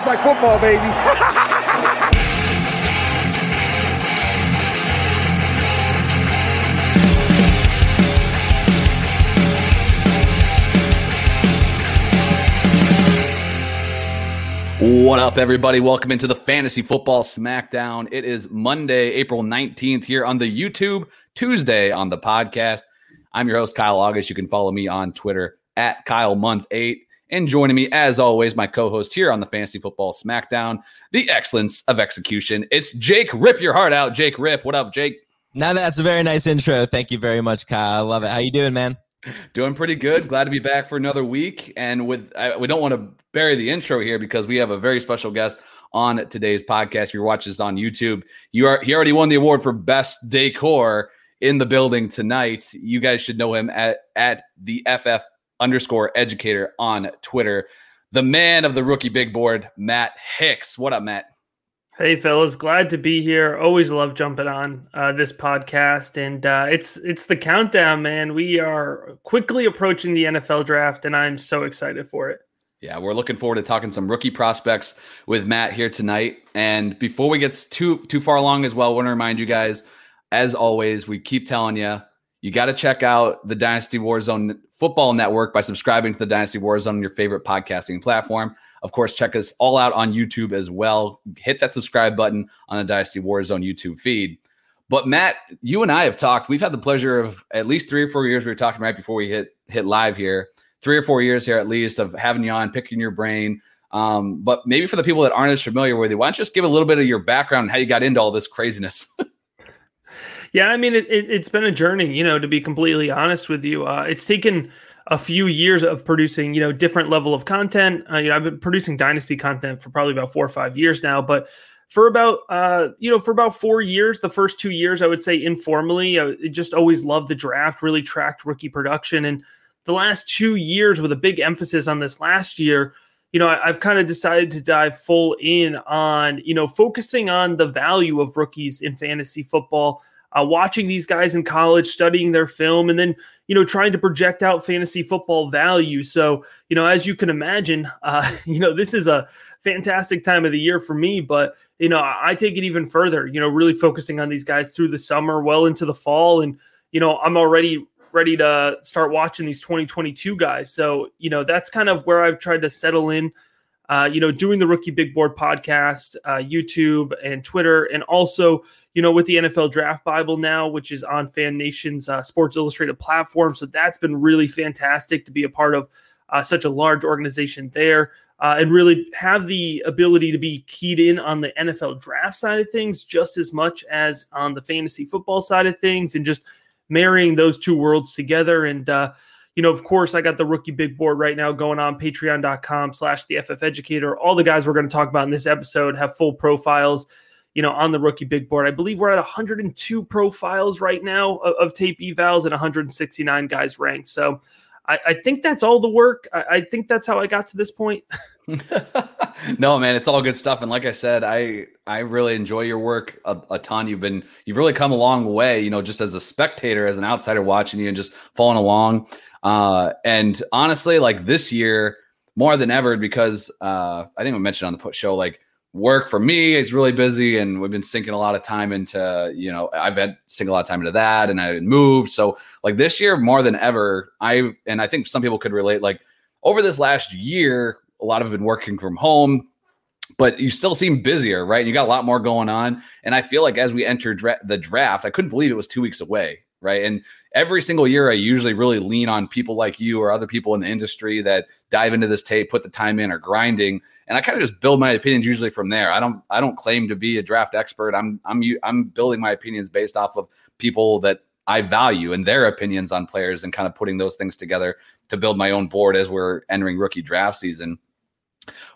smells like football, baby. What up, everybody? Welcome into the Fantasy Football Smackdown. It is Monday, April 19th here on the YouTube, Tuesday on the podcast. I'm your host, Kyle August. You can follow me on Twitter at Kyle Month 8. And joining me, as always, my co host here on the Fantasy Football Smackdown, the excellence of execution. It's Jake Rip Your Heart Out. Jake Hrip. What up, Jake? Now that's a very nice intro. Thank you very much, Kyle. I love it. How you doing, man? Doing pretty good. Glad to be back for another week. And with I, we don't want to bury the intro here because we have a very special guest on today's podcast. If you're watching this on YouTube, you are he already won the award for best decor in the building tonight. You guys should know him at at the FF underscore educator on Twitter. The man of the rookie big board, Matt Hicks. What up, Matt? Hey fellas, glad to be here. Always love jumping on uh, this podcast, and uh, it's it's the countdown, man. We are quickly approaching the NFL draft, and I'm so excited for it. Yeah, we're looking forward to talking some rookie prospects with Matt here tonight. And before we get too too far along as well, I want to remind you guys, as always, we keep telling you you got to check out the Dynasty Warzone Football Network by subscribing to the Dynasty Warzone on your favorite podcasting platform. Of course, check us all out on YouTube as well. Hit that subscribe button on the Dynasty Warzone YouTube feed. But Matt, you and I have talked. We've had the pleasure of at least three or four years. We were talking right before we hit hit live here. Three or four years here at least of having you on, picking your brain. Um, but maybe for the people that aren't as familiar with you, why don't you just give a little bit of your background and how you got into all this craziness? yeah, I mean, it, it, has been a journey. You know, to be completely honest with you, uh, it's taken a few years of producing, you know, different level of content. Uh, you know, I've been producing dynasty content for probably about four or five years now, but for about, uh, you know, for about four years, the first two years, I would say informally, I just always loved the draft, really tracked rookie production. And the last two years with a big emphasis on this last year, you know, I, have kind of decided to dive full in on, you know, focusing on the value of rookies in fantasy football, uh, watching these guys in college, studying their film, and then, you know, trying to project out fantasy football value. So, you know, as you can imagine, uh, you know, this is a fantastic time of the year for me, but, you know, I take it even further, you know, really focusing on these guys through the summer, well into the fall. And, you know, I'm already ready to start watching these 2022 guys. So, you know, that's kind of where I've tried to settle in. Uh, you know, doing the Rookie Big Board podcast, uh, YouTube, and Twitter, and also, you know, with the NFL Draft Bible now, which is on Fan Nation's uh, Sports Illustrated platform. So that's been really fantastic to be a part of uh, such a large organization there uh, and really have the ability to be keyed in on the NFL draft side of things just as much as on the fantasy football side of things and just marrying those two worlds together. And, uh, you know, of course, I got the rookie big board right now going on patreon.com slash the FF educator. All the guys we're going to talk about in this episode have full profiles you know, on the rookie big board. I believe we're at 102 profiles right now of, of tape evals and 169 guys ranked. So I, think that's all the work. I, I, think that's how I got to this point. no, man, it's all good stuff. And like I said, I I really enjoy your work a, a, ton. You've been you've really come a long way, you know, just as a spectator, as an outsider watching you and just following along. Uh, and honestly, like this year, more than ever, because uh, I think we mentioned on the show, like work for me is really busy and we've been sinking a lot of time into you know i've had sink a lot of time into that and i moved. So like this year more than ever i and i think some people could relate like over this last year a lot of been working from home but you still seem busier right? You got a lot more going on. And i feel like as we enter dra- the draft i couldn't believe it was two weeks away right? And every single year I usually really lean on people like you or other people in the industry that dive into this tape, put the time in or grinding. And I kind of just build my opinions usually from there. I don't I don't claim to be a draft expert. I'm I'm I'm building my opinions based off of people that I value and their opinions on players and kind of putting those things together to build my own board as we're entering rookie draft season.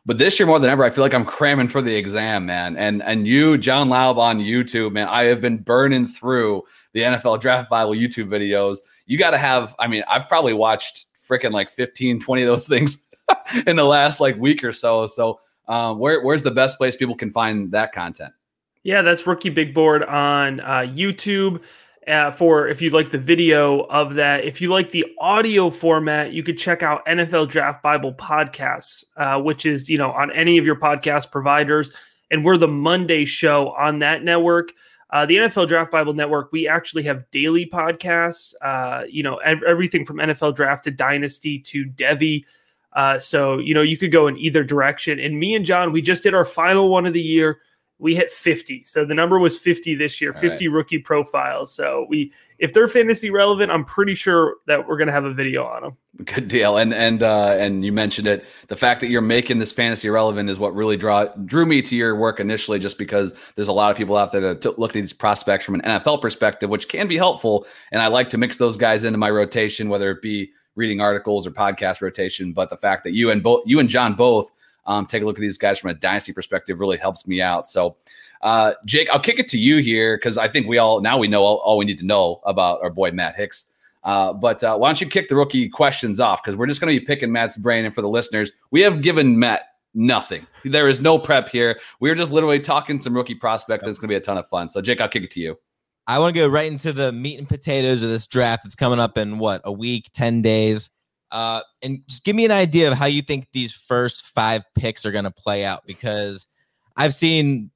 But this year more than ever, I feel like I'm cramming for the exam, man. And and you, John Laub on YouTube, man, I have been burning through the NFL Draft Bible YouTube videos. You got to have, I mean, I've probably watched freaking like 15, 20 of those things in the last like week or so. So um, where, where's the best place people can find that content? Yeah, that's Rookie Big Board on uh, YouTube uh, for if you like the video of that. If you like the audio format, you could check out NFL Draft Bible podcasts, uh, which is you know on any of your podcast providers, and we're the Monday show on that network. Uh, the NFL Draft Bible Network, we actually have daily podcasts. Uh, you know ev- everything from NFL Draft to Dynasty to Devy. Uh, so you know you could go in either direction. And me and John, we just did our final one of the year we hit 50. So the number was 50 this year, 50 right. rookie profiles. So we if they're fantasy relevant, I'm pretty sure that we're going to have a video on them. Good deal. And and uh and you mentioned it, the fact that you're making this fantasy relevant is what really draw drew me to your work initially just because there's a lot of people out there that look at these prospects from an NFL perspective, which can be helpful, and I like to mix those guys into my rotation whether it be reading articles or podcast rotation, but the fact that you and both you and John both um, take a look at these guys from a dynasty perspective really helps me out. So, uh, Jake, I'll kick it to you here because I think we all now we know all, all, we need to know about our boy Matt Hicks. Uh, but uh, why don't you kick the rookie questions off? Because we're just going to be picking Matt's brain. And for the listeners, we have given Matt nothing. There is no prep here. We're just literally talking some rookie prospects. It's going to be a ton of fun. So, Jake, I'll kick it to you. I want to go right into the meat and potatoes of this draft that's coming up in what, a week, 10 days. Uh, and just give me an idea of how you think these first five picks are going to play out because I've seen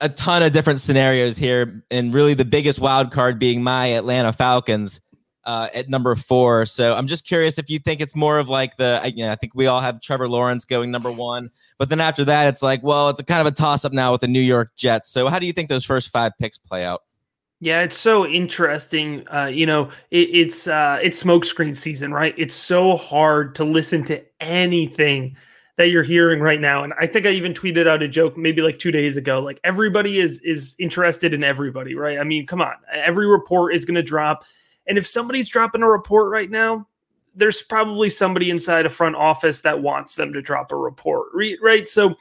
a ton of different scenarios here, and really the biggest wild card being my Atlanta Falcons uh, at number four. So I'm just curious if you think it's more of like the, you know, I think we all have Trevor Lawrence going number one, but then after that, it's like, well, it's a kind of a toss up now with the New York Jets. So how do you think those first five picks play out? Yeah, it's so interesting. Uh, you know, it, it's uh, it's smokescreen season, right? It's so hard to listen to anything that you're hearing right now. And I think I even tweeted out a joke maybe like two days ago. Like everybody is is interested in everybody, right? I mean, come on, every report is going to drop, and if somebody's dropping a report right now, there's probably somebody inside a front office that wants them to drop a report, right? So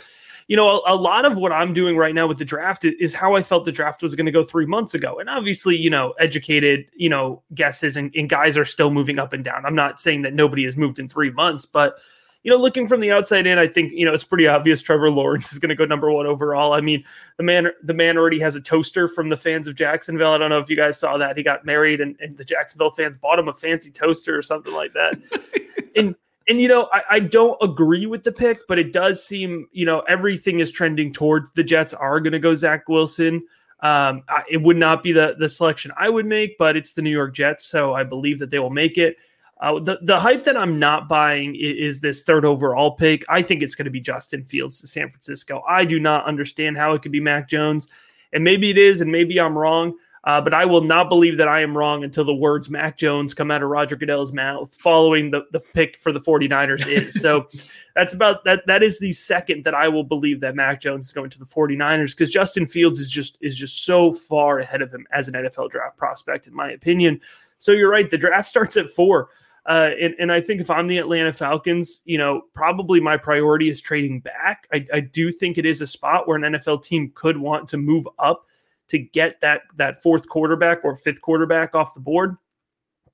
you know, a, a, lot of what I'm doing right now with the draft is, how I felt the draft was going to go three months ago. And obviously, you know, educated, you know, guesses and, and guys are still moving up and down. I'm not saying that nobody has moved in three months, but you know, looking from the outside in, I think you know it's pretty obvious Trevor Lawrence is going to go number one overall. I mean, the man the man already has a toaster from the fans of Jacksonville. I don't know if you guys saw that. He got married, and, and the Jacksonville fans bought him a fancy toaster or something like that. and and you know, I, I, don't agree with the pick, but it does seem, you know, everything is trending towards the Jets are going to go Zach Wilson. Um, I, it would not be the the selection I would make, but it's the New York Jets, so I believe that they will make it. Uh, the the hype that I'm not buying is, is this third overall pick. I think it's going to be Justin Fields to San Francisco. I do not understand how it could be Mac Jones, and maybe it is, and maybe I'm wrong. Uh, but I will not believe that I am wrong until the words Mac Jones come out of Roger Goodell's mouth following the, the pick for the 49ers is. So that's about that. That is the second that I will believe that Mac Jones is going to the 49ers because Justin Fields is just is just so far ahead of him as an NFL draft prospect, in my opinion. So you're right. The draft starts at four. Uh, and, and I think if I'm the Atlanta Falcons, you know, probably my priority is trading back. I, I do think it is a spot where an NFL team could want to move up to get that that fourth quarterback or fifth quarterback off the board.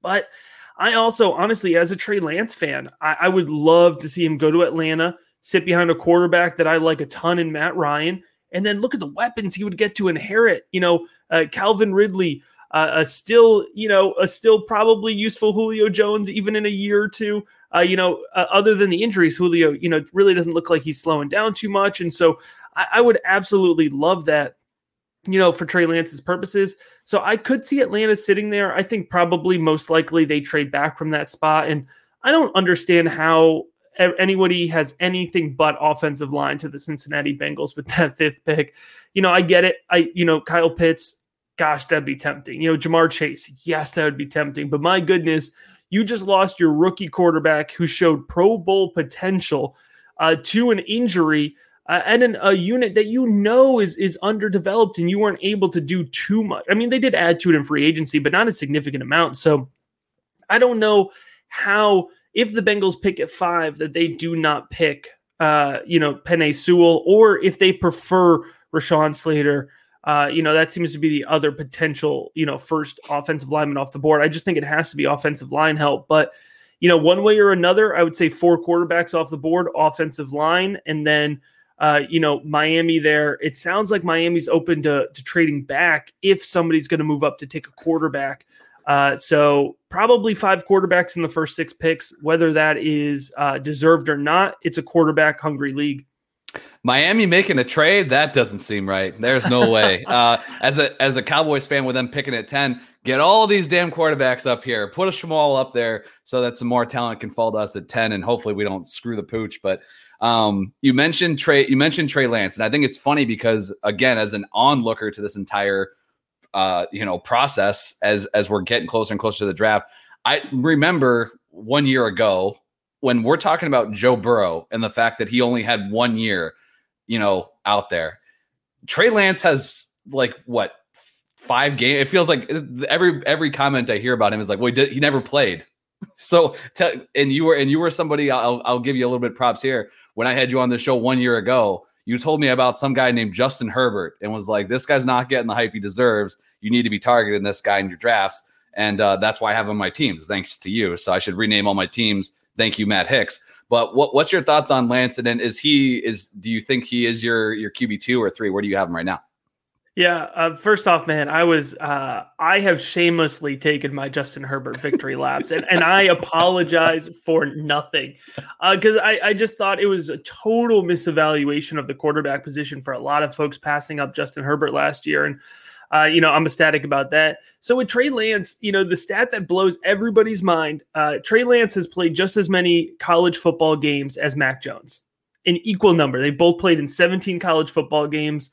But I also, honestly, as a Trey Lance fan, I, I would love to see him go to Atlanta, sit behind a quarterback that I like a ton in Matt Ryan, and then look at the weapons he would get to inherit. You know, uh, Calvin Ridley, uh, a still, you know, a still probably useful Julio Jones, even in a year or two. Uh, you know, uh, other than the injuries, Julio, you know, really doesn't look like he's slowing down too much, and so I, I would absolutely love that you know, for Trey Lance's purposes. So I could see Atlanta sitting there. I think probably most likely they trade back from that spot. And I don't understand how anybody has anything but offensive line to the Cincinnati Bengals with that fifth pick. You know, I get it. I, you know, Kyle Pitts, gosh, that'd be tempting. You know, Ja'Marr Chase, yes, that would be tempting. But my goodness, you just lost your rookie quarterback who showed Pro Bowl potential uh, to an injury uh, and an, a unit that you know is is underdeveloped and you weren't able to do too much. I mean, they did add to it in free agency, but not a significant amount. So I don't know how if the Bengals pick at five that they do not pick uh, you know, Penei Sewell, or if they prefer Rashawn Slater. Uh, you know, that seems to be the other potential, you know, first offensive lineman off the board. I just think it has to be offensive line help. But, you know, one way or another, I would say four quarterbacks off the board, offensive line, and then uh, you know, Miami there. It sounds like Miami's open to, to trading back if somebody's going to move up to take a quarterback. Uh, so probably five quarterbacks in the first six picks, whether that is uh, deserved or not. It's a quarterback hungry league. Miami making a trade that doesn't seem right. There's no way. uh, as a as a Cowboys fan, with them picking at ten, get all these damn quarterbacks up here. Put a Shmuel up there so that some more talent can fall to us at ten, and hopefully we don't screw the pooch. But um, you mentioned Trey. You mentioned Trey Lance, and I think it's funny because again, as an onlooker to this entire uh, you know process, as as we're getting closer and closer to the draft, I remember one year ago when we're talking about Joe Burrow and the fact that he only had one year, you know, out there. Trey Lance has like what five games. It feels like every every comment I hear about him is like, well, he, did, he never played. So, and you were and you were somebody. I'll I'll give you a little bit props here when I had you on the show one year ago, you told me about some guy named Justin Herbert and was like, this guy's not getting the hype he deserves. You need to be targeting this guy in your drafts. And uh, that's why I have him on my teams, thanks to you. So I should rename all my teams. Thank you, Matt Hicks. But what, what's your thoughts on Lance? And then is he is do you think he is your your QB two or three? Where do you have him right now? Yeah. Uh, first off, man, I was uh, I have shamelessly taken my Justin Herbert victory laps, and and I apologize for nothing because uh, I I just thought it was a total misevaluation of the quarterback position for a lot of folks passing up Justin Herbert last year, and uh, you know I'm ecstatic about that. So with Trey Lance, you know the stat that blows everybody's mind, uh, Trey Lance has played just as many college football games as Mac Jones, an equal number. They both played in 17 college football games.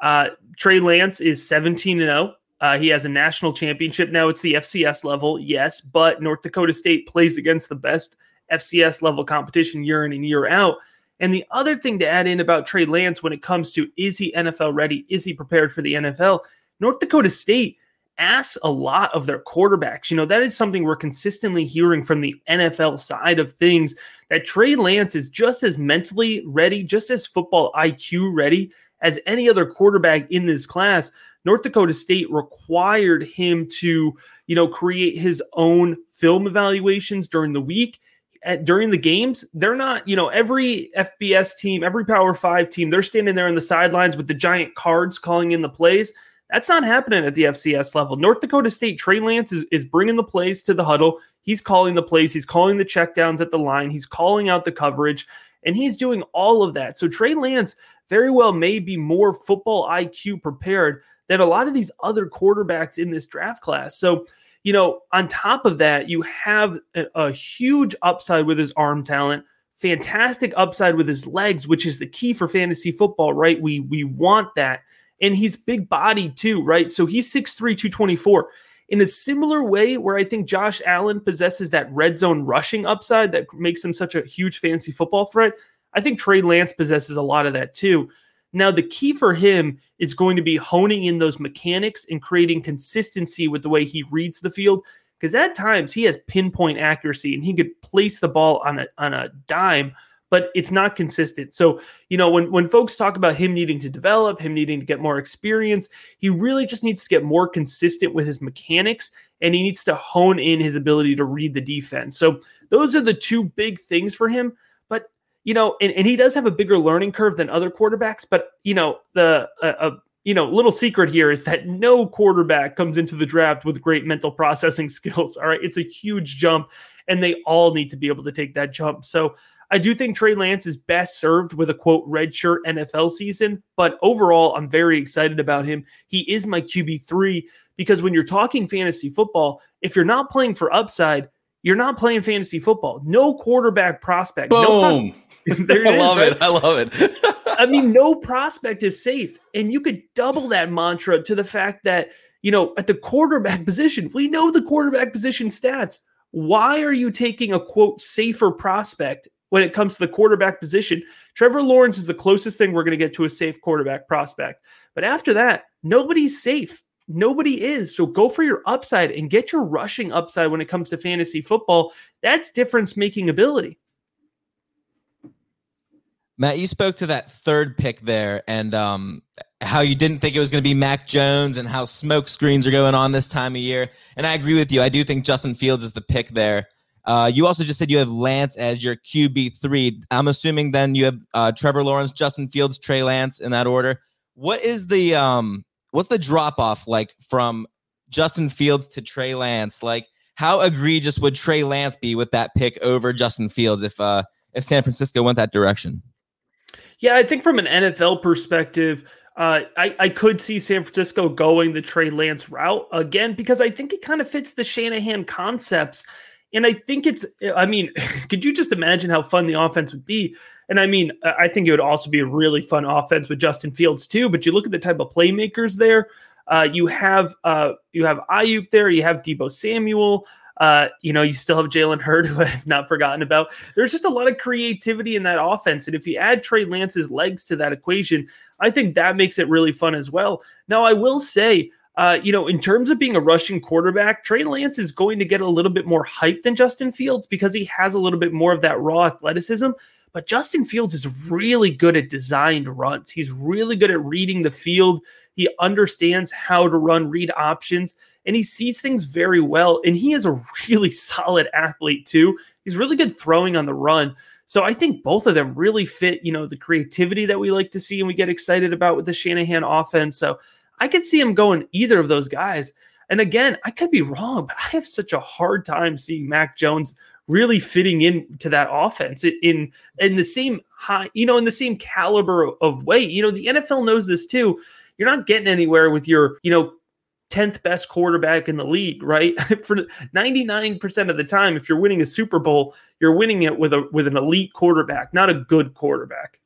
Uh, Trey Lance is 17 and 0. Uh, he has a national championship now. It's the FCS level, yes, but North Dakota State plays against the best FCS level competition year in and year out. And the other thing to add in about Trey Lance when it comes to is he NFL ready? Is he prepared for the NFL? North Dakota State asks a lot of their quarterbacks. You know, that is something we're consistently hearing from the NFL side of things that Trey Lance is just as mentally ready, just as football IQ ready as any other quarterback in this class, North Dakota State required him to, you know, create his own film evaluations during the week. At, during the games, they're not, you know, every FBS team, every Power Five team, they're standing there on the sidelines with the giant cards calling in the plays. That's not happening at the FCS level. North Dakota State, Trey Lance is, is bringing the plays to the huddle. He's calling the plays. He's calling the checkdowns at the line. He's calling out the coverage, and he's doing all of that. So Trey Lance very well may be more football IQ prepared than a lot of these other quarterbacks in this draft class. So, you know, on top of that, you have a, a huge upside with his arm talent, fantastic upside with his legs, which is the key for fantasy football, right? We we want that. And he's big bodied too, right? So he's 6'3, 224 in a similar way where I think Josh Allen possesses that red zone rushing upside that makes him such a huge fantasy football threat. I think Trey Lance possesses a lot of that too. Now, the key for him is going to be honing in those mechanics and creating consistency with the way he reads the field. Because at times he has pinpoint accuracy and he could place the ball on a on a dime, but it's not consistent. So, you know, when when folks talk about him needing to develop, him needing to get more experience, he really just needs to get more consistent with his mechanics and he needs to hone in his ability to read the defense. So, those are the two big things for him but you know, and, and he does have a bigger learning curve than other quarterbacks, but you know, the uh, uh, you know, little secret here is that no quarterback comes into the draft with great mental processing skills. All right, it's a huge jump, and they all need to be able to take that jump. So I do think Trey Lance is best served with a quote redshirt NFL season, but overall, I'm very excited about him. He is my QB three because when you're talking fantasy football, if you're not playing for upside, you're not playing fantasy football. No quarterback prospect. Boom. No pros- there I love right? it. I love it. I mean, no prospect is safe. And you could double that mantra to the fact that, you know, at the quarterback position, we know the quarterback position stats. Why are you taking a quote safer prospect when it comes to the quarterback position? Trevor Lawrence is the closest thing we're going to get to a safe quarterback prospect. But after that, nobody's safe. Nobody is. So go for your upside and get your rushing upside when it comes to fantasy football. That's difference making ability. Matt, you spoke to that third pick there and um, how you didn't think it was going to be Mac Jones and how smoke screens are going on this time of year. And I agree with you. I do think Justin Fields is the pick there. Uh, you also just said you have Lance as your QB three. I'm assuming then you have uh, Trevor Lawrence, Justin Fields, Trey Lance in that order. What is the um what's the drop off like from Justin Fields to Trey Lance? Like how egregious would Trey Lance be with that pick over Justin Fields if uh if San Francisco went that direction? Yeah, I think from an NFL perspective, uh, I, I could see San Francisco going the Trey Lance route again because I think it kind of fits the Shanahan concepts. And I think it's, I mean, could you just imagine how fun the offense would be? And I mean, I think it would also be a really fun offense with Justin Fields too. But you look at the type of playmakers there. Uh, you have uh, you have Aiyuk there. You have Deebo Samuel. Uh, you know, you still have Jalen Hurd, who I've not forgotten about. There's just a lot of creativity in that offense. And if you add Trey Lance's legs to that equation, I think that makes it really fun as well. Now, I will say, uh, you know, in terms of being a rushing quarterback, Trey Lance is going to get a little bit more hype than Justin Fields because he has a little bit more of that raw athleticism. But Justin Fields is really good at designed runs. He's really good at reading the field. He understands how to run, read options, and he sees things very well. And he is a really solid athlete, too. He's really good throwing on the run. So I think both of them really fit, you know, the creativity that we like to see and we get excited about with the Shanahan offense. So I could see him going either of those guys. And again, I could be wrong, but I have such a hard time seeing Mac Jones really fitting into that offense in in the same high, you know, in the same caliber of weight. You know, the NFL knows this too. You're not getting anywhere with your, you know, 10th best quarterback in the league, right? For 99% of the time, if you're winning a Super Bowl, you're winning it with a with an elite quarterback, not a good quarterback.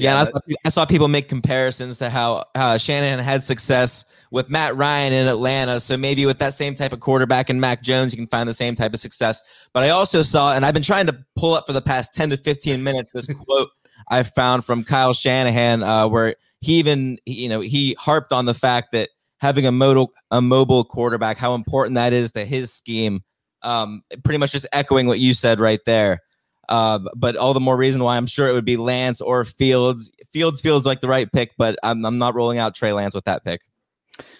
Yeah, yeah I, saw, I, saw, people make comparisons to how uh, Shanahan had success with Matt Ryan in Atlanta. So maybe with that same type of quarterback and Mac Jones, you can find the same type of success. But I also saw, and I've been trying to pull up for the past 10 to 15 minutes, this quote I found from Kyle Shanahan, uh, where he even, you know, he harped on the fact that having a mobile, a mobile quarterback, how important that is to his scheme. Um, pretty much just echoing what you said right there. Uh, but all the more reason why I'm sure it would be Lance or Fields. Fields feels like the right pick, but I'm, I'm not rolling out Trey Lance with that pick.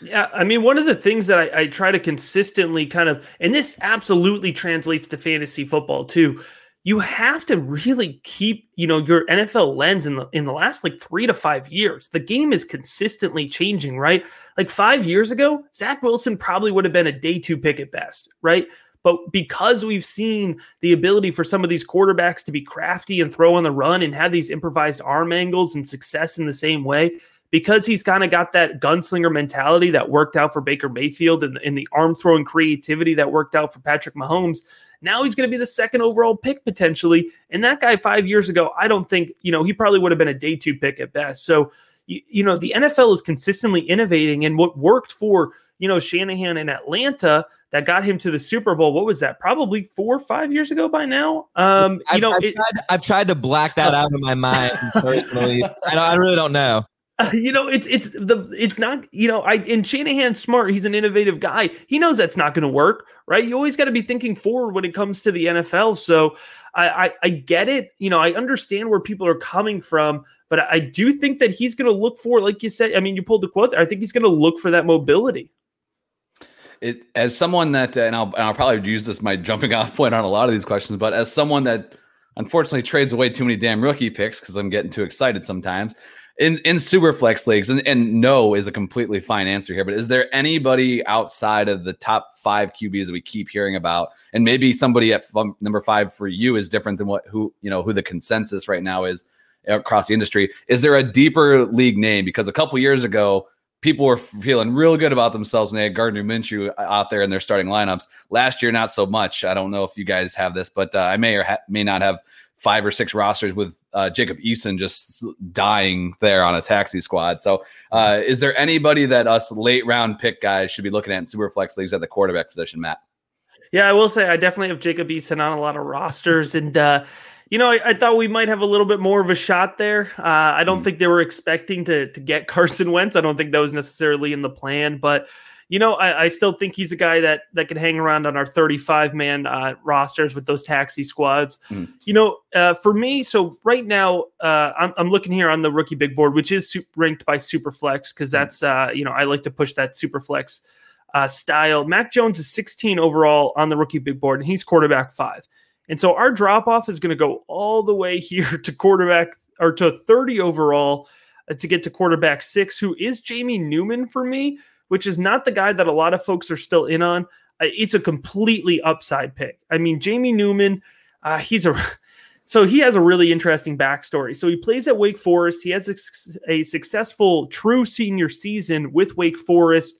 Yeah, I mean, one of the things that I, I, try to consistently kind of, and this absolutely translates to fantasy football too. You have to really keep, you know, your NFL lens in the in the last like three to five years. The game is consistently changing, right? Like five years ago, Zach Wilson probably would have been a day two pick at best, right? But because we've seen the ability for some of these quarterbacks to be crafty and throw on the run and have these improvised arm angles and success in the same way, because he's kind of got that gunslinger mentality that worked out for Baker Mayfield and, and the arm throwing creativity that worked out for Patrick Mahomes. Now he's going to be the second overall pick potentially. And that guy five years ago, I don't think, you know, he probably would have been a day two pick at best. So, you, you know, the NFL is consistently innovating. And what worked for, you know, Shanahan in Atlanta that got him to the Super Bowl. What was that? Probably four or five years ago by now. Um, you I've, know, I've, it, tried, I've, tried, to black that out of my mind personally. I, I really don't know. Uh, you know, it's it's the it's not you know I and Shanahan's smart. He's an innovative guy. He knows that's not going to work, right? You always got to be thinking forward when it comes to the NFL. So I, I I get it. You know, I understand where people are coming from, but I do think that he's going to look for, like you said. I mean, you pulled the quote. There, I think he's going to look for that mobility it as someone that uh, and I'll, and I'll probably use this my jumping off point on a lot of these questions, but as someone that unfortunately trades away too many damn rookie picks because I'm getting too excited sometimes in in super flex leagues and, and no is a completely fine answer here but is there anybody outside of the top five qb's that we keep hearing about? And maybe somebody at f- number five for you is different than what who you know who the consensus right now is uh, across the industry. Is there a deeper league name? Because a couple years ago people were feeling real good about themselves when they had Gardner Minshew out there in their starting lineups. Last year, not so much. I don't know if you guys have this, but uh, I may or ha- may not have five or six rosters with uh, Jacob Eason just dying there on a taxi squad. So, uh, is there anybody that us late round pick guys should be looking at in super flex leagues at the quarterback position, Matt? Yeah, I will say I definitely have Jacob Eason on a lot of rosters, and uh, you know, I, I, thought we might have a little bit more of a shot there. Uh, I don't mm. think they were expecting to to get Carson Wentz. I don't think that was necessarily in the plan, but you know, I, I still think he's a guy that that can hang around on our 35 man uh, rosters with those taxi squads. Mm. You know, uh, for me, so right now, uh, I'm, I'm, looking here on the rookie big board, which is super ranked by Superflex because mm. that's uh, you know I like to push that Superflex uh, style. Mac Jones is 16 overall on the rookie big board, and he's quarterback five. And so our drop off is going to go all the way here to quarterback or to 30 overall uh, to get to quarterback six, who is Jamie Newman for me, which is not the guy that a lot of folks are still in on. It's a completely upside pick. I mean, Jamie Newman, uh, he's a. So he has a really interesting backstory. So he plays at Wake Forest. He has a, a successful true senior season with Wake Forest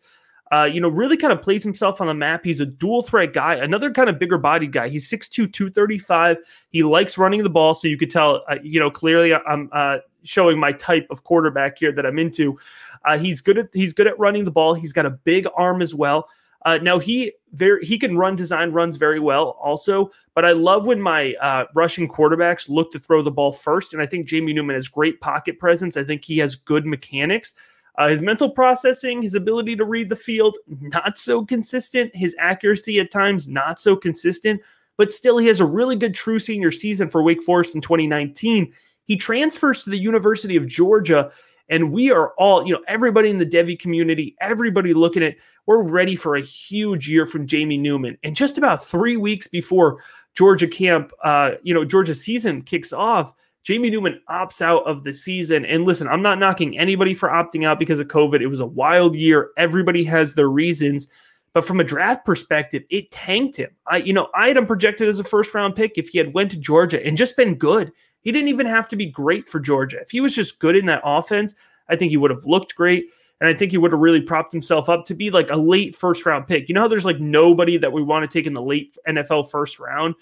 uh, you know, really kind of plays himself on the map. He's a dual threat guy, another kind of bigger bodied guy. He's 6'2, 235. He likes running the ball. So you could tell, uh, you know, clearly I'm uh, showing my type of quarterback here that I'm into. Uh, he's good at he's good at running the ball. He's got a big arm as well. Uh, now he very he can run design runs very well also, but I love when my uh, rushing quarterbacks look to throw the ball first, and I think Jamie Newman has great pocket presence. I think he has good mechanics. Uh, his mental processing, his ability to read the field, not so consistent. His accuracy at times, not so consistent. But still, he has a really good true senior season for Wake Forest in 2019. He transfers to the University of Georgia, and we are all, you know, everybody in the Devy community, everybody looking at, we're ready for a huge year from Jamie Newman. And just about three weeks before Georgia camp, uh, you know, Georgia season kicks off, Jamie Newman opts out of the season. And listen, I'm not knocking anybody for opting out because of COVID. It was a wild year. Everybody has their reasons. But from a draft perspective, it tanked him. I, you know, I had him projected as a first round pick if he had went to Georgia and just been good. He didn't even have to be great for Georgia. If he was just good in that offense, I think he would have looked great. And I think he would have really propped himself up to be like a late first round pick. You know how there's like nobody that we want to take in the late NFL first round?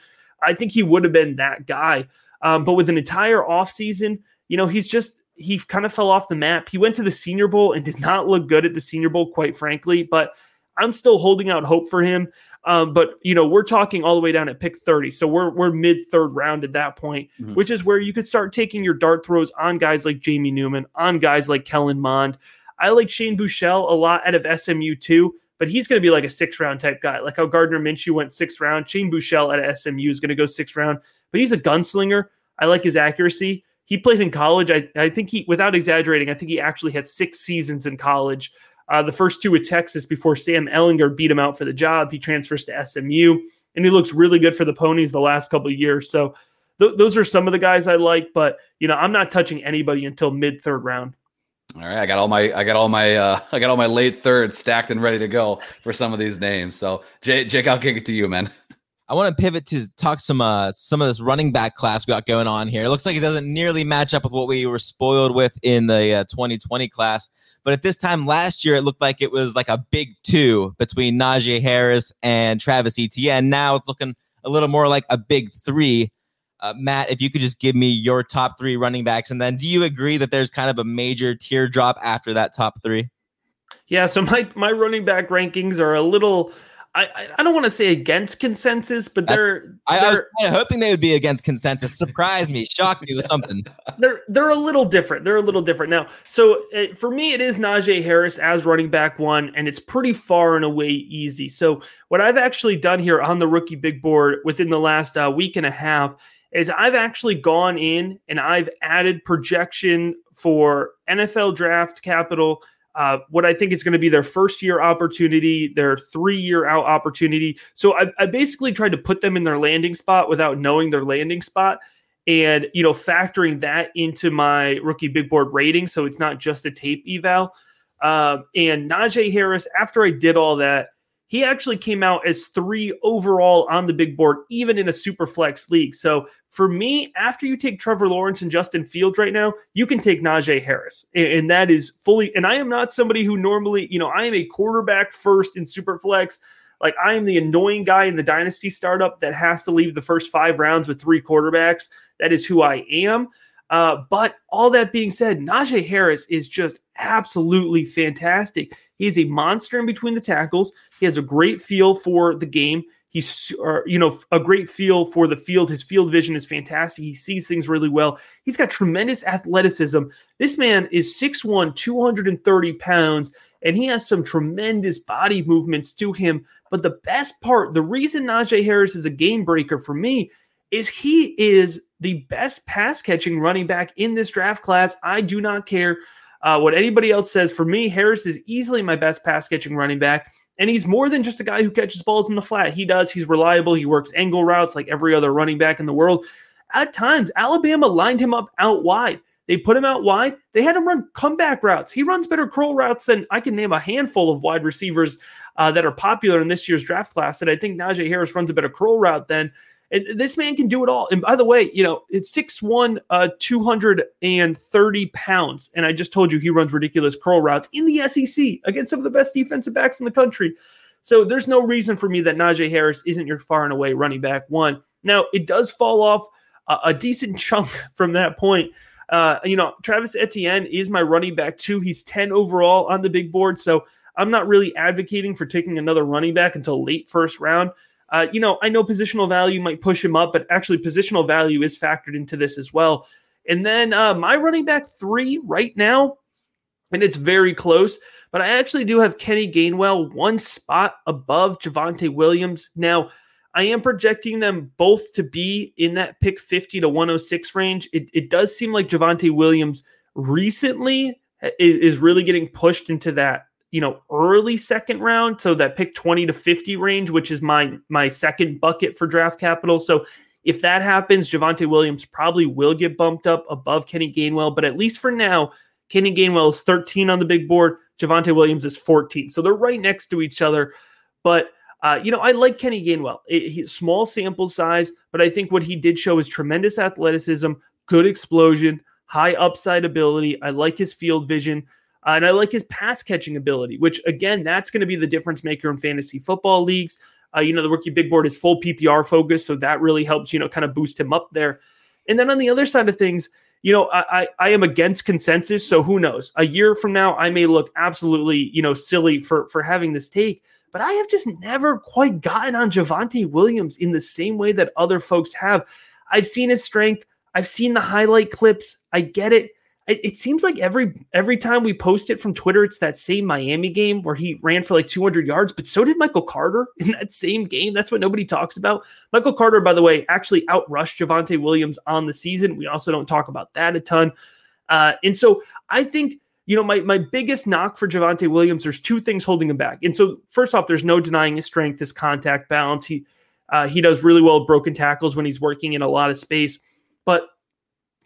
I think he would have been that guy. Um, but with an entire offseason, you know, he's just he kind of fell off the map. He went to the Senior Bowl and did not look good at the Senior Bowl, quite frankly. But I'm still holding out hope for him. Um, but you know, we're talking all the way down at pick 30. So we're we're mid third round at that point, mm-hmm. which is where you could start taking your dart throws on guys like Jamie Newman, on guys like Kellen Mond. I like Shane Buechele a lot out of SMU too, but he's going to be like a six round type guy, like how Gardner Minshew went six round. Shane Buechele at SMU is going to go six round, but he's a gunslinger. I like his accuracy. He played in college. I, I think he, without exaggerating, I think he actually had six seasons in college. Uh, the first two with Texas before Sam Ehlinger beat him out for the job. He transfers to SMU, and he looks really good for the Ponies the last couple of years. So th- those are some of the guys I like, but you know I'm not touching anybody until mid third round. All right, I got all my I got all my uh, I got all my late thirds stacked and ready to go for some of these names. So Jake, Jake, I'll kick it to you, man. I want to pivot to talk some uh, some of this running back class we got going on here. It looks like it doesn't nearly match up with what we were spoiled with in the uh, 2020 class. But at this time last year, it looked like it was like a big two between Najee Harris and Travis Etienne. Now it's looking a little more like a big three. Uh, Matt, if you could just give me your top three running backs, and then do you agree that there's kind of a major teardrop after that top three? Yeah, so my my running back rankings are a little I, I don't want to say against consensus, but they're. I, they're, I was kind of hoping they would be against consensus. Surprise me, shock me with something. They're they're a little different. They're a little different now. So uh, for me, it is Najee Harris as running back one, and it's pretty far and away easy. So what I've actually done here on the rookie big board within the last uh, week and a half is I've actually gone in and I've added projection for NFL draft capital uh, what I think is going to be their first year opportunity, their three year out opportunity. So I, I, basically tried to put them in their landing spot without knowing their landing spot and, you know, factoring that into my rookie big board rating. So it's not just a tape eval. Uh, and Najee Harris, after I did all that, he actually came out as three overall on the big board, even in a super flex league. So for me, after you take Trevor Lawrence and Justin Fields right now, you can take Najee Harris. And that is fully, and I am not somebody who normally, you know, I am a quarterback first in super flex. Like I am the annoying guy in the dynasty startup that has to leave the first five rounds with three quarterbacks. That is who I am. Uh, but all that being said, Najee Harris is just absolutely fantastic. He's a monster in between the tackles. He has a great feel for the game. He's, you know, a great feel for the field. His field vision is fantastic. He sees things really well. He's got tremendous athleticism. This man is 6'1, 230 pounds, and he has some tremendous body movements to him. But the best part, the reason Najee Harris is a game breaker for me is he is the best pass catching running back in this draft class. I do not care uh, what anybody else says. For me, Harris is easily my best pass catching running back. And he's more than just a guy who catches balls in the flat. He does. He's reliable. He works angle routes like every other running back in the world. At times, Alabama lined him up out wide. They put him out wide. They had him run comeback routes. He runs better curl routes than I can name a handful of wide receivers uh, that are popular in this year's draft class. And I think Najee Harris runs a better curl route than. And this man can do it all. And by the way, you know, it's 6'1, uh, 230 pounds. And I just told you he runs ridiculous curl routes in the SEC against some of the best defensive backs in the country. So there's no reason for me that Najee Harris isn't your far and away running back one. Now, it does fall off a, a decent chunk from that point. Uh, you know, Travis Etienne is my running back too. He's 10 overall on the big board. So I'm not really advocating for taking another running back until late first round. Uh, you know, I know positional value might push him up, but actually positional value is factored into this as well. And then uh, my running back three right now, and it's very close, but I actually do have Kenny Gainwell one spot above Javonte Williams. Now, I am projecting them both to be in that pick 50 to 106 range. It, it does seem like Javonte Williams recently is, is really getting pushed into that you know early second round so that pick 20 to 50 range which is my my second bucket for draft capital so if that happens Javonte Williams probably will get bumped up above Kenny Gainwell but at least for now Kenny Gainwell is 13 on the big board Javonte Williams is 14 so they're right next to each other but uh, you know, I like Kenny Gainwell. It, he, small sample size, but I think what he did show is tremendous athleticism, good explosion, high upside ability. I like his field vision. Uh, and I like his pass catching ability, which again, that's going to be the difference maker in fantasy football leagues. Uh, you know, the rookie big board is full PPR focus, so that really helps, you know, kind of boost him up there. And then on the other side of things, you know, I, I, I am against consensus, so who knows? A year from now, I may look absolutely, you know, silly for for having this take, but I have just never quite gotten on Javonte Williams in the same way that other folks have. I've seen his strength. I've seen the highlight clips. I get it it, it, seems like every every time we post it from Twitter, it's that same Miami game where he ran for like 200 yards. But so did Michael Carter in that same game. That's what nobody talks about. Michael Carter, by the way, actually outrushed Javonte Williams on the season. We also don't talk about that a ton. Uh, and so I think you know, my my biggest knock for Javonte Williams, there's two things holding him back. And so, first off, there's no denying his strength, his contact balance. He uh, he does really well broken tackles when he's working in a lot of space. But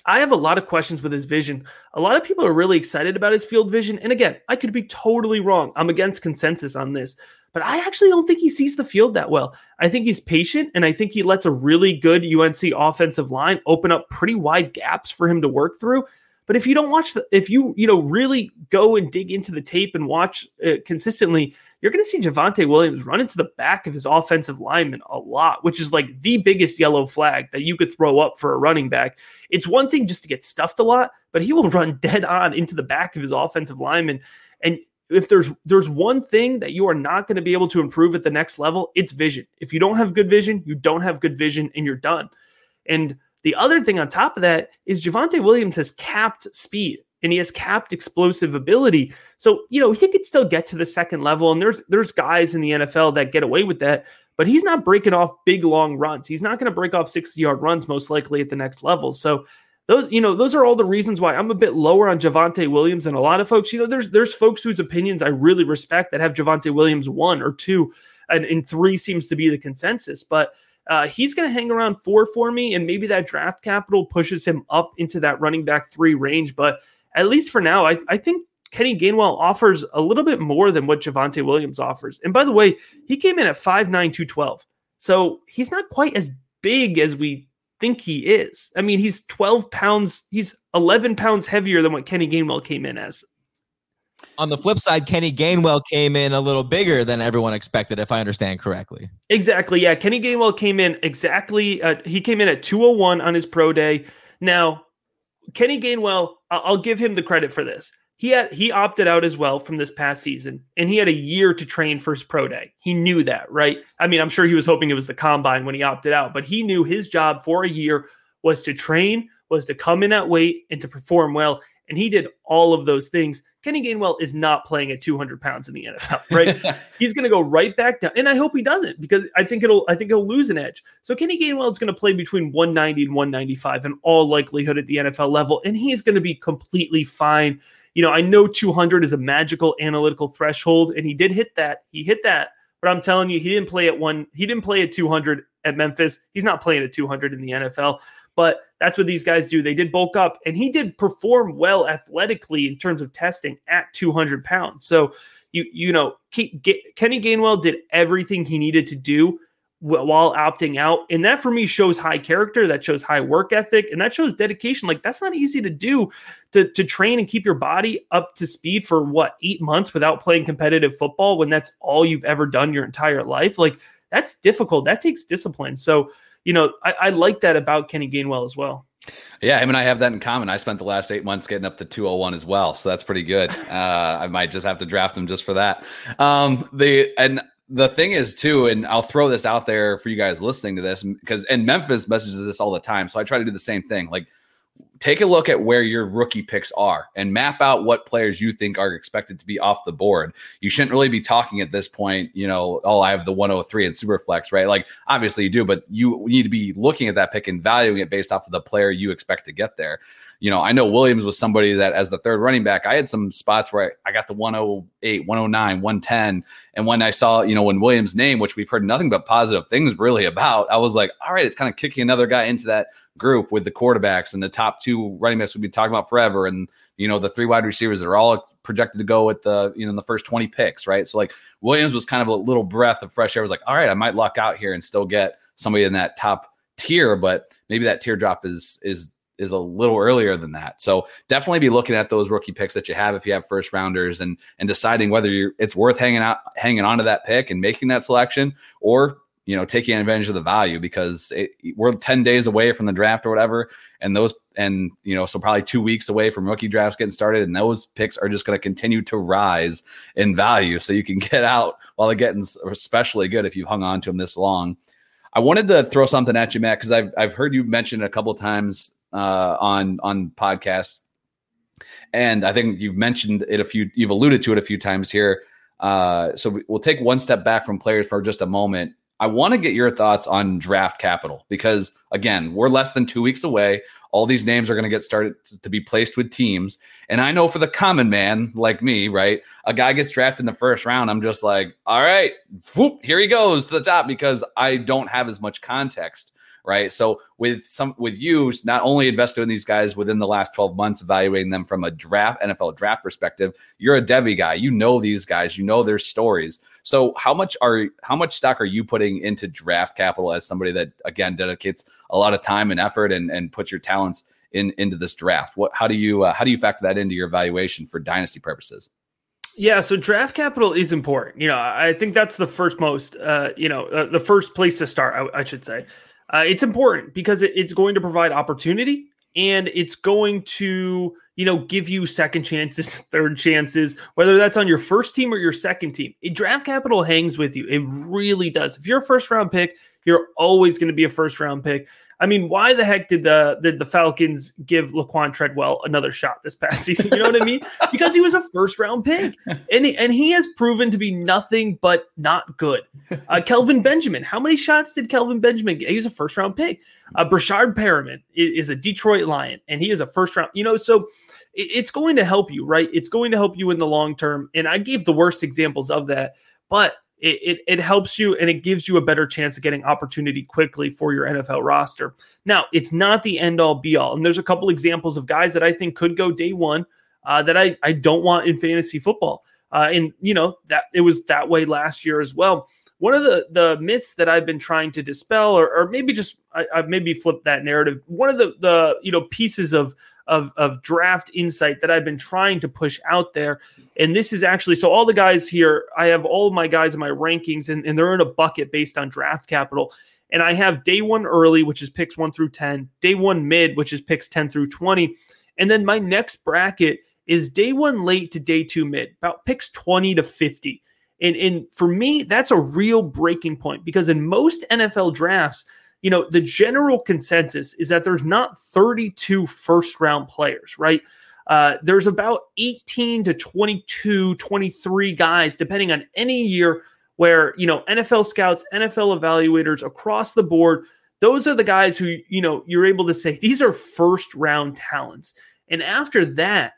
I have a lot of questions with his vision. A lot of people are really excited about his field vision. And again, I could be totally wrong. I'm against consensus on this, but I actually don't think he sees the field that well. I think he's patient and I think he lets a really good UNC offensive line open up pretty wide gaps for him to work through. But if you don't watch the, if you, you know, really go and dig into the tape and watch uh, consistently, you're going to see Javonte Williams run into the back of his offensive lineman a lot, which is like the biggest yellow flag that you could throw up for a running back. It's one thing just to get stuffed a lot, but he will run dead on into the back of his offensive lineman. And if there's there's one thing that you are not going to be able to improve at the next level, it's vision. If you don't have good vision, you don't have good vision and you're done. And the other thing on top of that is Javonte Williams has capped speed and he has capped explosive ability. So, you know, he could still get to the second level. And there's there's guys in the NFL that get away with that, but he's not breaking off big long runs. He's not going to break off 60 yard runs most likely at the next level. So those, you know, those are all the reasons why I'm a bit lower on Javonte Williams and a lot of folks. You know, there's there's folks whose opinions I really respect that have Javonte Williams one or two, and, and three seems to be the consensus. But uh, he's going to hang around four for me, and maybe that draft capital pushes him up into that running back three range. But at least for now, I, I think Kenny Gainwell offers a little bit more than what Javonte Williams offers. And by the way, he came in at 5'9, 212. So he's not quite as big as we think he is. I mean, he's 12 pounds, he's 11 pounds heavier than what Kenny Gainwell came in as. On the flip side, Kenny Gainwell came in a little bigger than everyone expected, if I understand correctly. Exactly. Yeah. Kenny Gainwell came in exactly, uh, he came in at 201 on his pro day. Now, Kenny Gainwell, I'll give him the credit for this. He had he opted out as well from this past season, and he had a year to train for his pro day. He knew that, right? I mean, I'm sure he was hoping it was the combine when he opted out, but he knew his job for a year was to train, was to come in at weight, and to perform well. And he did all of those things. Kenny Gainwell is not playing at 200 pounds in the NFL, right? He's going to go right back down, and I hope he doesn't because I think it'll. I think he'll lose an edge. So Kenny Gainwell is going to play between 190 and 195 in all likelihood at the NFL level, and he's going to be completely fine. you know, I know 200 is a magical analytical threshold, and he did hit that. He hit that. But I'm telling you, he didn't play at one. He didn't play at 200 at Memphis. He's not playing at 200 in the NFL. But that's what these guys do. They did bulk up, and he did perform well athletically in terms of testing at 200 pounds. So you you know, Kenny Gainwell did everything he needed to do while opting out. And that for me shows high character, that shows high work ethic, and that shows dedication. Like that's not easy to do to, to train and keep your body up to speed for what, eight months without playing competitive football when that's all you've ever done your entire life. Like that's difficult. That takes discipline. So, you know, I, I like that about Kenny Gainwell as well. Yeah, him and I have that in common. I spent the last eight months getting up to 201 as well. So that's pretty good. Uh, I might just have to draft him just for that. Um, the and the thing is too, and I'll throw this out there for you guys listening to this because and Memphis messages this all the time. So I try to do the same thing. Like take a look at where your rookie picks are and map out what players you think are expected to be off the board. You shouldn't really be talking at this point, you know, oh, I have the 103 in Superflex, right? Like obviously you do, but you need to be looking at that pick and valuing it based off of the player you expect to get there you know, I know Williams was somebody that as the third running back, I had some spots where I, I got the 108, 109, 110. And when I saw, you know, when Williams' name, which we've heard nothing but positive things really about, I was like, all right, it's kind of kicking another guy into that group with the quarterbacks and the top two running backs we've been talking about forever. And, you know, the three wide receivers that are all projected to go with the, you know, in the first 20 picks, right? So like Williams was kind of a little breath of fresh air. I was like, all right, I might luck out here and still get somebody in that top tier, but maybe that tier drop is is is a little earlier than that. So definitely be looking at those rookie picks that you have if you have first rounders and and deciding whether you're it's worth hanging out hanging on to that pick and making that selection or you know taking advantage of the value because it, we're 10 days away from the draft or whatever and those and you know so probably 2 weeks away from rookie drafts getting started and those picks are just going to continue to rise in value so you can get out while they're getting especially good if you've hung on to them this long. I wanted to throw something at you, Matt, because I've I've heard you mention a couple times uh, on on podcasts, and I think you've mentioned it a few. You've alluded to it a few times here. Uh, so we'll take one step back from players for just a moment. I want to get your thoughts on draft capital because again, we're less than two weeks away. All these names are going to get started to be placed with teams. And I know for the common man like me, right? A guy gets drafted in the first round. I'm just like, all right, whoop, here he goes to the top because I don't have as much context right? So with some with you, not only invested in these guys within the last 12 months, evaluating them from a draft NFL draft perspective, you're a Devy guy. You know these guys, you know their stories. So how much are how much stock are you putting into draft capital as somebody that again dedicates a lot of time and effort and and puts your talents in into this draft? What how do you uh, how do you factor that into your evaluation for dynasty purposes? Yeah, so draft capital is important. You know, I think that's the first most, uh, you know, uh, the first place to start. I, I should say. Uh, it's important because it, it's going to provide opportunity and it's going to you know give you second chances third chances whether that's on your first team or your second team. It, draft capital hangs with you. It really does. If you're a first round pick you're always going to be a first round pick I mean, why the heck did the did the Falcons give Laquan Treadwell another shot this past season? You know what I mean? Because he was a first round pick, and he, and he has proven to be nothing but not good. Uh, Kelvin Benjamin, how many shots did Kelvin Benjamin get? He was a first round pick. Uh, Breshad Perriman is, is a Detroit Lion, and he is a first round. You know, so it's going to help you, right? It's going to help you in the long term. And I gave the worst examples of that, but it, it, it, helps you and it gives you a better chance of getting opportunity quickly for your NFL roster. Now, it's not the end all be all. And there's a couple examples of guys that I think could go day one uh, that I, I don't want in fantasy football. Uh, and, you know, that it was that way last year as well. One of the, the myths that I've been trying to dispel, or, or maybe just I, I maybe flip that narrative. One of the the you know pieces of of, of draft insight that I've been trying to push out there. And this is actually so all the guys here, I have all my guys in my rankings and, and they're in a bucket based on draft capital. And I have day one early, which is picks one through 10, day one mid, which is picks 10 through 20. And then my next bracket is day one late to day two mid, about picks 20 to 50. And, and for me, that's a real breaking point because in most NFL drafts, you know, the general consensus is that there's not 32 first round players, right? Uh, there's about 18 to 22, 23 guys, depending on any year, where, you know, NFL scouts, NFL evaluators across the board, those are the guys who, you know, you're able to say these are first round talents. And after that,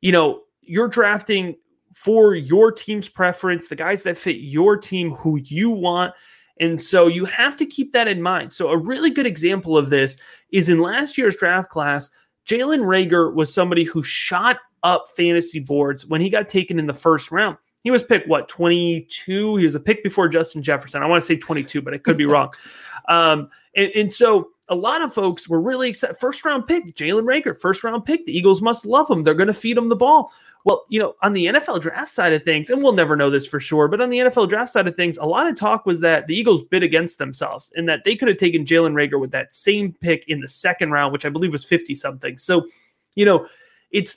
you know, you're drafting for your team's preference, the guys that fit your team, who you want. And so you have to keep that in mind. So, a really good example of this is in last year's draft class, Jalen Reagor was somebody who shot up fantasy boards when he got taken in the first round. He was picked, what, 22? He was a pick before Justin Jefferson. I want to say 22, but I could be wrong. Um, and, and so a lot of folks were really excited. First round pick, Jalen Reagor, first round pick. The Eagles must love him. They're going to feed him the ball. Well, you know, on the NFL draft side of things, and we'll never know this for sure, but on the NFL draft side of things, a lot of talk was that the Eagles bid against themselves and that they could have taken Jalen Reagor with that same pick in the second round, which I believe was 50 something. So, you know, it's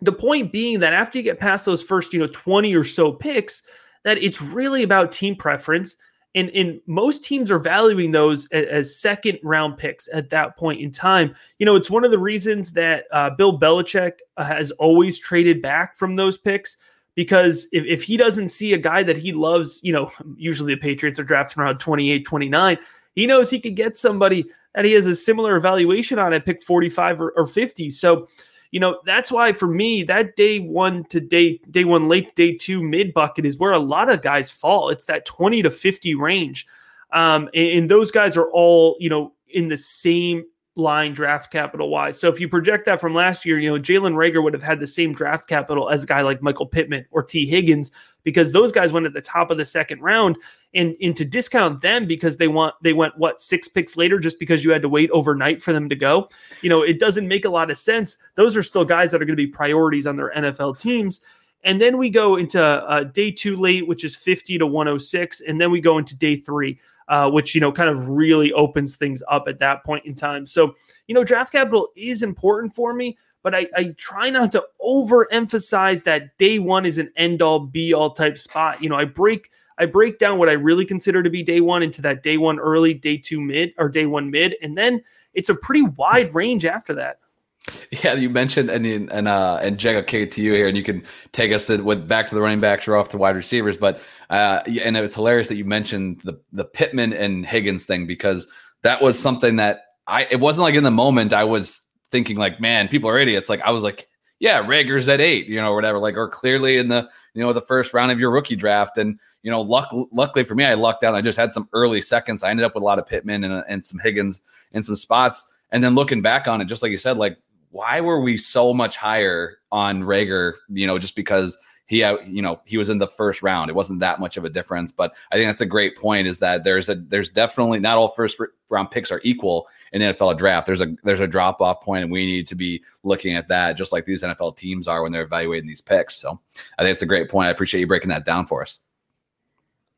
the point being that after you get past those first, you know, 20 or so picks, that it's really about team preference and, and most teams are valuing those as, as, second round picks at that point in time. You know, it's one of the reasons that uh, Bill Belichick uh, has always traded back from those picks because if, if he doesn't see a guy that he loves, you know, usually the Patriots are drafting around 28, 29, he knows he could get somebody that he has a similar evaluation on at pick 45 or, or 50. So, you know that's why for me that day one to day day one late day two mid bucket is where a lot of guys fall. It's that 20 to 50 range. Um, and, and those guys are all you know in the same line draft capital wise. So if you project that from last year, you know, Jalen Reagor would have had the same draft capital as a guy like Michael Pittman or Tee Higgins because those guys went at the top of the second round. And, and to discount them because they want they went what six picks later just because you had to wait overnight for them to go. You know, it doesn't make a lot of sense. Those are still guys that are going to be priorities on their NFL teams. And then we go into uh, day two late, which is 50 to 106. And then we go into day three, uh, which you know kind of really opens things up at that point in time. So you know, draft capital is important for me, but I, I try not to overemphasize that day one is an end all be all type spot. You know, I break I break down what I really consider to be day one into that day one early, day two mid, or day one mid, and then it's a pretty wide range after that. Yeah, you mentioned and and uh and Jag, I'll kick it to you here, and you can take us to, with back to the running backs or off to wide receivers. But uh, and it's hilarious that you mentioned the the Pittman and Higgins thing because that was something that I it wasn't like in the moment I was thinking like, man, people are idiots. Like I was like, yeah, Reagor's at eight, you know, or whatever. Like or clearly in the you know the first round of your rookie draft, and you know, luck luckily for me, I lucked out. I just had some early seconds. I ended up with a lot of Pittman and and some Higgins in some spots. And then looking back on it, just like you said, like why were we so much higher on Reagor? You know, just because he uh, you know he was in the first round? It wasn't that much of a difference but i think that's a great point is that there's a there's definitely not all first round picks are equal in nfl draft. There's a there's a drop off point and we need to be looking at that just like these nfl teams are when they're evaluating these picks. So i think it's a great point. I appreciate you breaking that down for us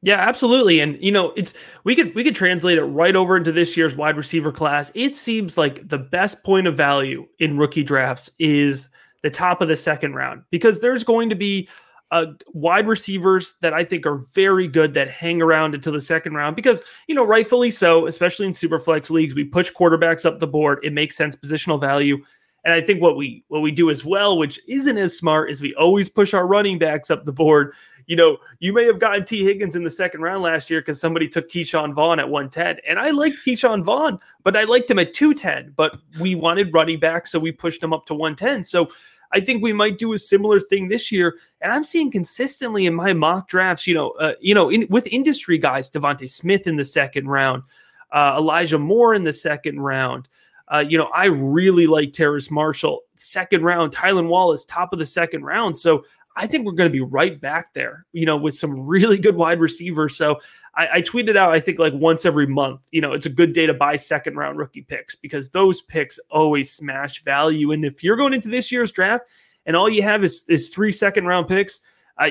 yeah, absolutely. And you know, it's we could we could translate it right over into this year's wide receiver class. It seems like the best point of value in rookie drafts is the top of the second round because there's going to be uh, wide receivers that I think are very good that hang around until the second round because, you know, rightfully so, especially in super flex leagues, we push quarterbacks up the board. It makes sense, positional value. And I think what we what we do as well, which isn't as smart, is we always push our running backs up the board. You know, you may have gotten Tee Higgins in the second round last year because somebody took Ke'Shawn Vaughn at 110. And I liked Ke'Shawn Vaughn, but I liked him at 210. But we wanted running back, so we pushed him up to 110. So I think we might do a similar thing this year. And I'm seeing consistently in my mock drafts, you know, uh, you know, in, with industry guys, DeVonta Smith in the second round, uh, Elijah Moore in the second round. Uh, you know, I really like Terrace Marshall, second round, Tylan Wallace, top of the second round. So I think we're going to be right back there, you know, with some really good wide receivers. So I, I tweeted out, I think like once every month, you know, it's a good day to buy second round rookie picks because those picks always smash value. And if you're going into this year's draft and all you have is, is three second round picks,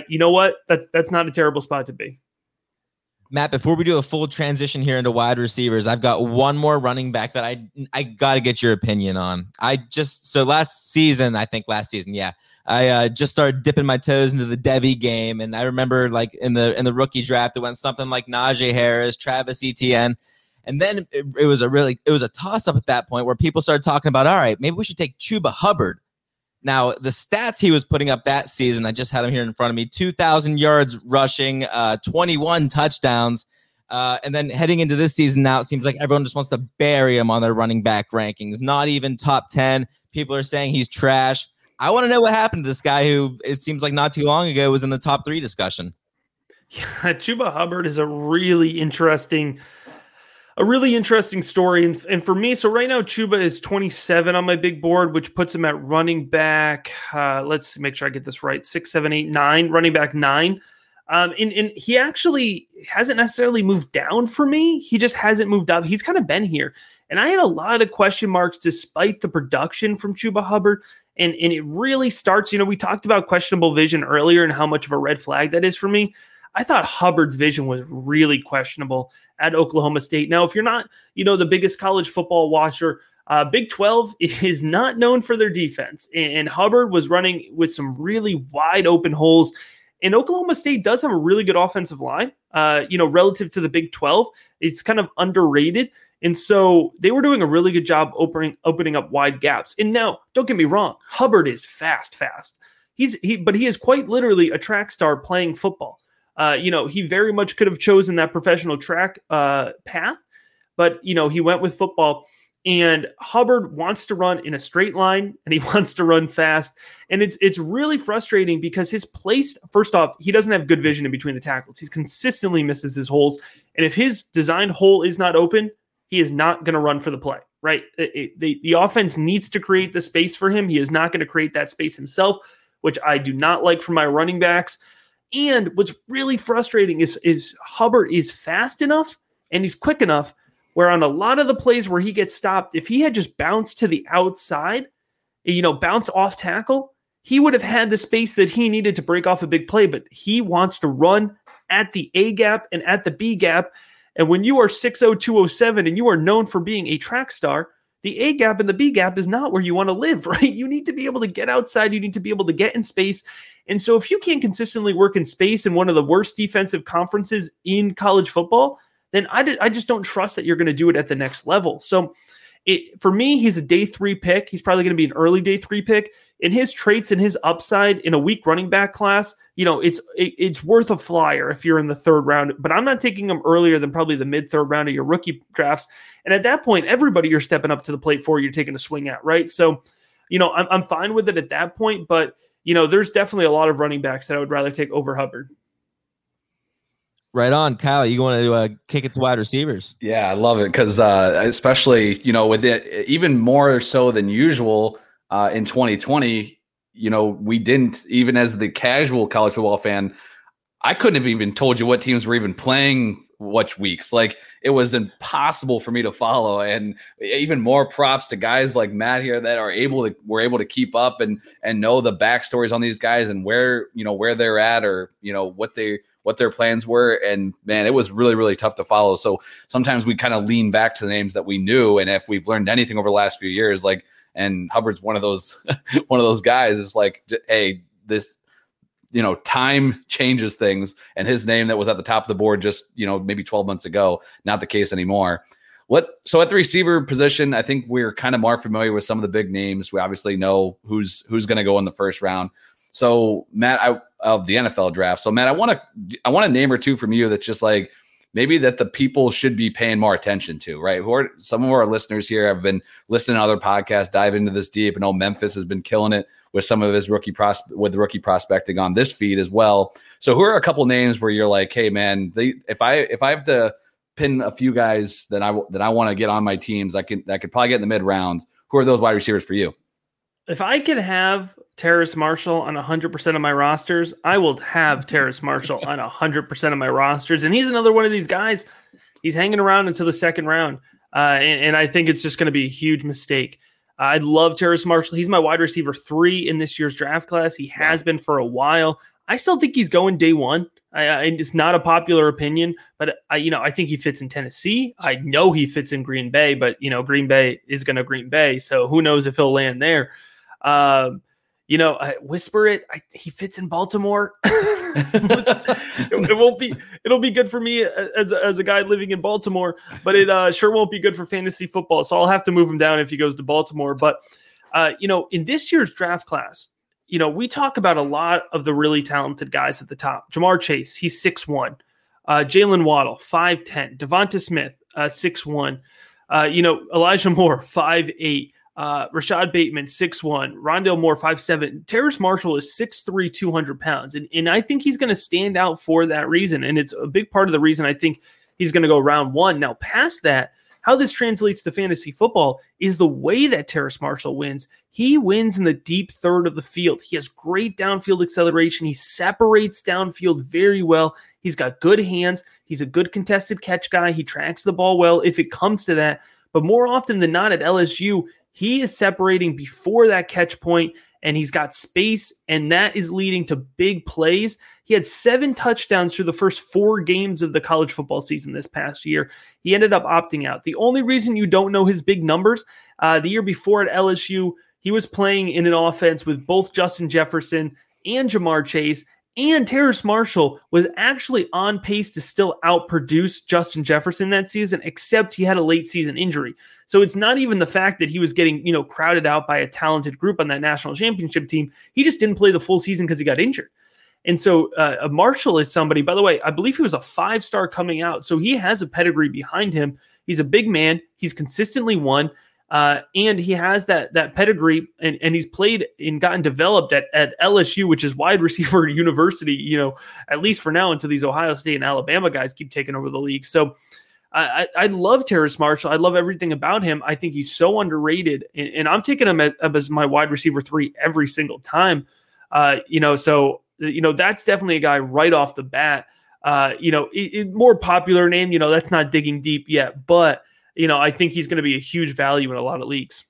you know what? That's that's not a terrible spot to be. Matt, before we do a full transition here into wide receivers, I've got one more running back that I I got to get your opinion on. I just so last season, I think last season, yeah, I uh, just started dipping my toes into the Devy game, and I remember like in the in the rookie draft, it went something like Najee Harris, Travis Etienne, and then it, it was a really it was a toss up at that point where people started talking about, all right, maybe we should take Chuba Hubbard now, the stats he was putting up that season, I just had him here in front of me 2,000 yards rushing, uh, 21 touchdowns. Uh, and then heading into this season now, it seems like everyone just wants to bury him on their running back rankings. Not even top 10. People are saying he's trash. I want to know what happened to this guy who it seems like not too long ago was in the top three discussion. Yeah, Chuba Hubbard is a really interesting a really interesting story. And, and for me, so right now, Chuba is 27 on my big board, which puts him at running back. Uh, let's make sure I get this right six, seven, eight, nine, running back nine. Um, and, and he actually hasn't necessarily moved down for me. He just hasn't moved up. He's kind of been here. And I had a lot of question marks despite the production from Chuba Hubbard. And, and it really starts, you know, we talked about questionable vision earlier and how much of a red flag that is for me. I thought Hubbard's vision was really questionable at Oklahoma State. Now, if you're not, you know, the biggest college football watcher, uh, Big 12 is not known for their defense. And, Hubbard was running with some really wide open holes. And Oklahoma State does have a really good offensive line, uh, you know, relative to the Big 12. It's kind of underrated. And so they were doing a really good job opening opening up wide gaps. And now, don't get me wrong, Hubbard is fast, fast. He's he, but he is quite literally a track star playing football. Uh, you know, he very much could have chosen that professional track uh, path, but you know, he went with football. And Hubbard wants to run in a straight line, and he wants to run fast, and it's it's really frustrating because his place. First off, he doesn't have good vision in between the tackles. He consistently misses his holes, and if his designed hole is not open, he is not going to run for the play. Right? It, it, the the offense needs to create the space for him. He is not going to create that space himself, which I do not like for my running backs. And what's really frustrating is is Hubbard is fast enough and he's quick enough where on a lot of the plays where he gets stopped, if he had just bounced to the outside, you know, bounce off tackle, he would have had the space that he needed to break off a big play, but he wants to run at the A gap and at the B gap. And when you are 60207 and you are known for being a track star, the A gap and the B gap is not where you want to live, right? You need to be able to get outside, you need to be able to get in space. And so if you can't consistently work in space in one of the worst defensive conferences in college football, then I, just don't trust that you're going to do it at the next level. So it, for me, he's a day three pick. He's probably going to be an early day three pick. In his traits and his upside in a weak running back class, you know, it's it, it's worth a flyer if you're in the third round. But I'm not taking him earlier than probably the mid third round of your rookie drafts. And at that point, everybody you're stepping up to the plate for, you're taking a swing at, right? So, you know, I'm, I'm fine with it at that point. But you know, there's definitely a lot of running backs that I would rather take over Hubbard. Right on, Kyle. You want to uh, kick it to wide receivers? Yeah, I love it because uh, especially you know with it even more so than usual uh, in 2020. You know, we didn't even as the casual college football fan. I couldn't have even told you what teams were even playing which weeks. Like it was impossible for me to follow. And even more props to guys like Matt here that are able to were able to keep up and and know the backstories on these guys and where you know where they're at or you know what they what their plans were. And man, it was really, really tough to follow. So sometimes we kind of lean back to the names that we knew. And if we've learned anything over the last few years, like and Hubbard's one of those one of those guys is like, hey, this you know, time changes things. And his name that was at the top of the board just, you know, maybe 12 months ago, not the case anymore. What so at the receiver position, I think we're kind of more familiar with some of the big names. We obviously know who's who's going to go in the first round. So Matt, I of the NFL draft. So Matt, I want to I want a name or two from you that's just like maybe that the people should be paying more attention to, right? Who are some of our listeners here have been listening to other podcasts, dive into this deep. and know Memphis has been killing it with some of his rookie with rookie prospecting on this feed as well. So who are a couple names where you're like, hey man, they, if I if I have to pin a few guys that I that I want to get on my teams, I can that could probably get in the mid rounds. Who are those wide receivers for you? If I could have Terrace Marshall on 100% of my rosters, I will have Terrace Marshall on 100% of my rosters. And he's another one of these guys. He's hanging around until the second round. Uh, and, and, I think it's just going to be a huge mistake. I love Terrace Marshall. He's my wide receiver three in this year's draft class. He has been for a while. I still think he's going day one. I, I, it's not a popular opinion, but I, you know, I think he fits in Tennessee. I know he fits in Green Bay, but you know, Green Bay is going to Green Bay, so who knows if he'll land there. Um, you know, I whisper it. I, he fits in Baltimore. it, won't be. It'll be good for me as a, as a guy living in Baltimore, but it uh, sure won't be good for fantasy football. So I'll have to move him down if he goes to Baltimore. But uh, you know, in this year's draft class, you know, we talk about a lot of the really talented guys at the top. Ja'Marr Chase, he's six one. Uh, Jaylen Waddle, five ten. Devonta Smith, uh, six one. Uh, you know, Elijah Moore, five eight. Uh, Rashod Bateman, 6'1, Rondale Moore, 5'7. Terrace Marshall is 6'3, 200 pounds. And, and I think he's going to stand out for that reason. And it's a big part of the reason I think he's going to go round one. Now, past that, how this translates to fantasy football is the way that Terrace Marshall wins. He wins in the deep third of the field. He has great downfield acceleration. He separates downfield very well. He's got good hands. He's a good contested catch guy. He tracks the ball well if it comes to that. But more often than not at LSU, he is separating before that catch point and he's got space, and that is leading to big plays. He had seven touchdowns through the first four games of the college football season this past year. He ended up opting out. The only reason you don't know his big numbers, uh, the year before at LSU, he was playing in an offense with both Justin Jefferson and Ja'Marr Chase, and Terrace Marshall was actually on pace to still outproduce Justin Jefferson that season, except he had a late season injury. So it's not even the fact that he was getting, you know, crowded out by a talented group on that national championship team. He just didn't play the full season because he got injured. And so uh, Marshall is somebody, by the way, I believe he was a five star coming out. So he has a pedigree behind him. He's a big man. He's consistently won. Uh, and he has that that pedigree, and, and he's played and gotten developed at, at LSU, which is wide receiver university. You know, at least for now, until these Ohio State and Alabama guys keep taking over the league. So, I, I love Terrace Marshall. I love everything about him. I think he's so underrated, and, and I'm taking him as my wide receiver three every single time. Uh, you know, so you know that's definitely a guy right off the bat. Uh, you know, it, it, more popular name. You know, that's not digging deep yet, but you know, I think he's going to be a huge value in a lot of leagues.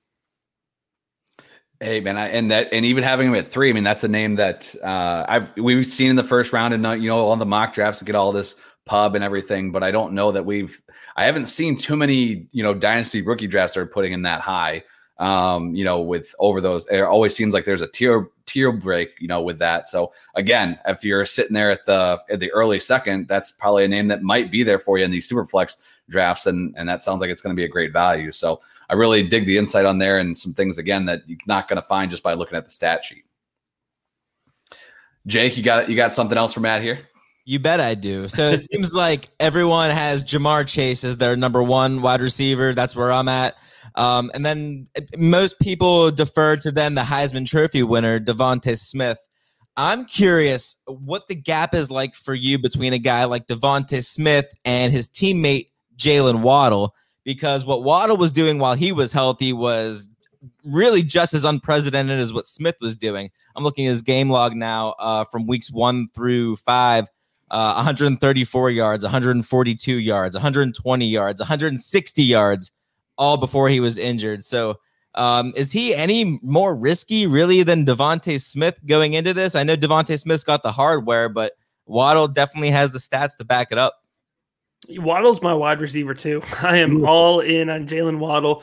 Hey man, I, and that and even having him at three, I mean that's a name that uh, I've we've seen in the first round and not you know on the mock drafts to get all this pub and everything, but I don't know that we've I haven't seen too many you know dynasty rookie drafts are putting in that high. Um, you know, with over those, it always seems like there's a tier tier break, you know, with that. So again, if you're sitting there at the at the early second, that's probably a name that might be there for you in these super flex drafts, and and that sounds like it's going to be a great value. So I really dig the insight on there and some things again that you're not going to find just by looking at the stat sheet. Jake, you got you got something else for Matt here? You bet I do. So it seems like everyone has Ja'Marr Chase as their number one wide receiver. That's where I'm at. Um, and then most people defer to then the Heisman Trophy winner, DeVonta Smith. I'm curious what the gap is like for you between a guy like DeVonta Smith and his teammate Jaylen Waddle because what Waddle was doing while he was healthy was really just as unprecedented as what Smith was doing. I'm looking at his game log now uh, from weeks one through five. Uh, 134 yards, 142 yards, 120 yards, 160 yards, all before he was injured. So, um, is he any more risky, really, than DeVonta Smith going into this? I know DeVonta Smith's got the hardware, but Waddle definitely has the stats to back it up. Waddle's my wide receiver too. I am all in on Jaylen Waddle.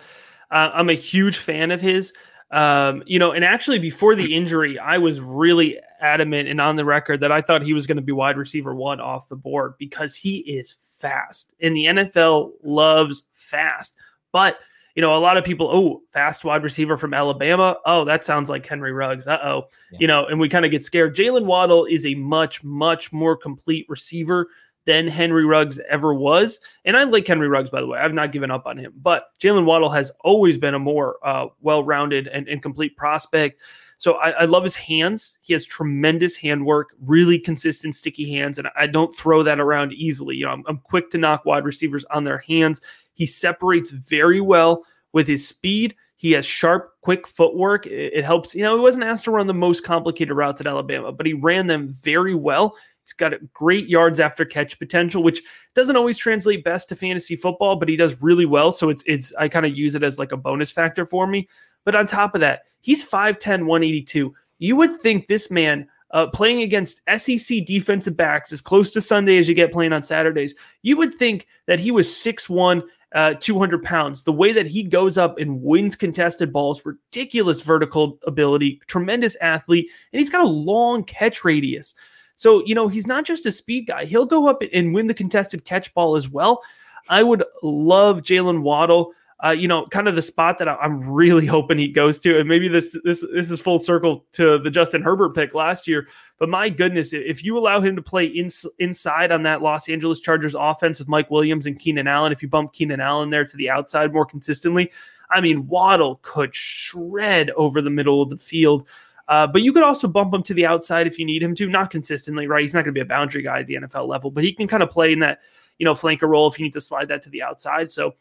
Uh, I'm a huge fan of his. Um, you know, and actually before the injury, I was really adamant and on the record that I thought he was going to be wide receiver one off the board because he is fast. And the NFL loves fast. But you know, a lot of people, oh, fast wide receiver from Alabama. Oh, that sounds like Henry Ruggs. Uh oh. Yeah. You know, and we kind of get scared. Jaylen Waddle is a much, much more complete receiver than Henry Ruggs ever was. And I like Henry Ruggs, by the way. I've not given up on him. But Jaylen Waddle has always been a more uh, well rounded and, and, complete prospect. So I, I, love his hands. He has tremendous handwork, really consistent, sticky hands. And I don't throw that around easily. You know, I'm, I'm quick to knock wide receivers on their hands. He separates very well with his speed. He has sharp, quick footwork. It, it helps. You know, he wasn't asked to run the most complicated routes at Alabama, but he ran them very well He's got great yards after catch potential, which doesn't always translate best to fantasy football, but he does really well. So it's it's I kind of use it as like a bonus factor for me. But on top of that, he's 5'10, 182. You would think this man uh, playing against SEC defensive backs as close to Sunday as you get playing on Saturdays, you would think that he was 6'1, uh, 200 pounds. The way that he goes up and wins contested balls, ridiculous vertical ability, tremendous athlete, and he's got a long catch radius. So, you know, he's not just a speed guy. He'll go up and win the contested catch ball as well. I would love Jaylen Waddle. Uh, you know, kind of the spot that I'm really hoping he goes to, and maybe this this this is full circle to the Justin Herbert pick last year. But my goodness, if you allow him to play in, inside on that Los Angeles Chargers offense with Mike Williams and Keenan Allen, if you bump Keenan Allen there to the outside more consistently, I mean, Waddle could shred over the middle of the field. Uh, but you could also bump him to the outside if you need him to, not consistently, right? He's not going to be a boundary guy at the NFL level, but he can kind of play in that, you know, flanker role if you need to slide that to the outside. So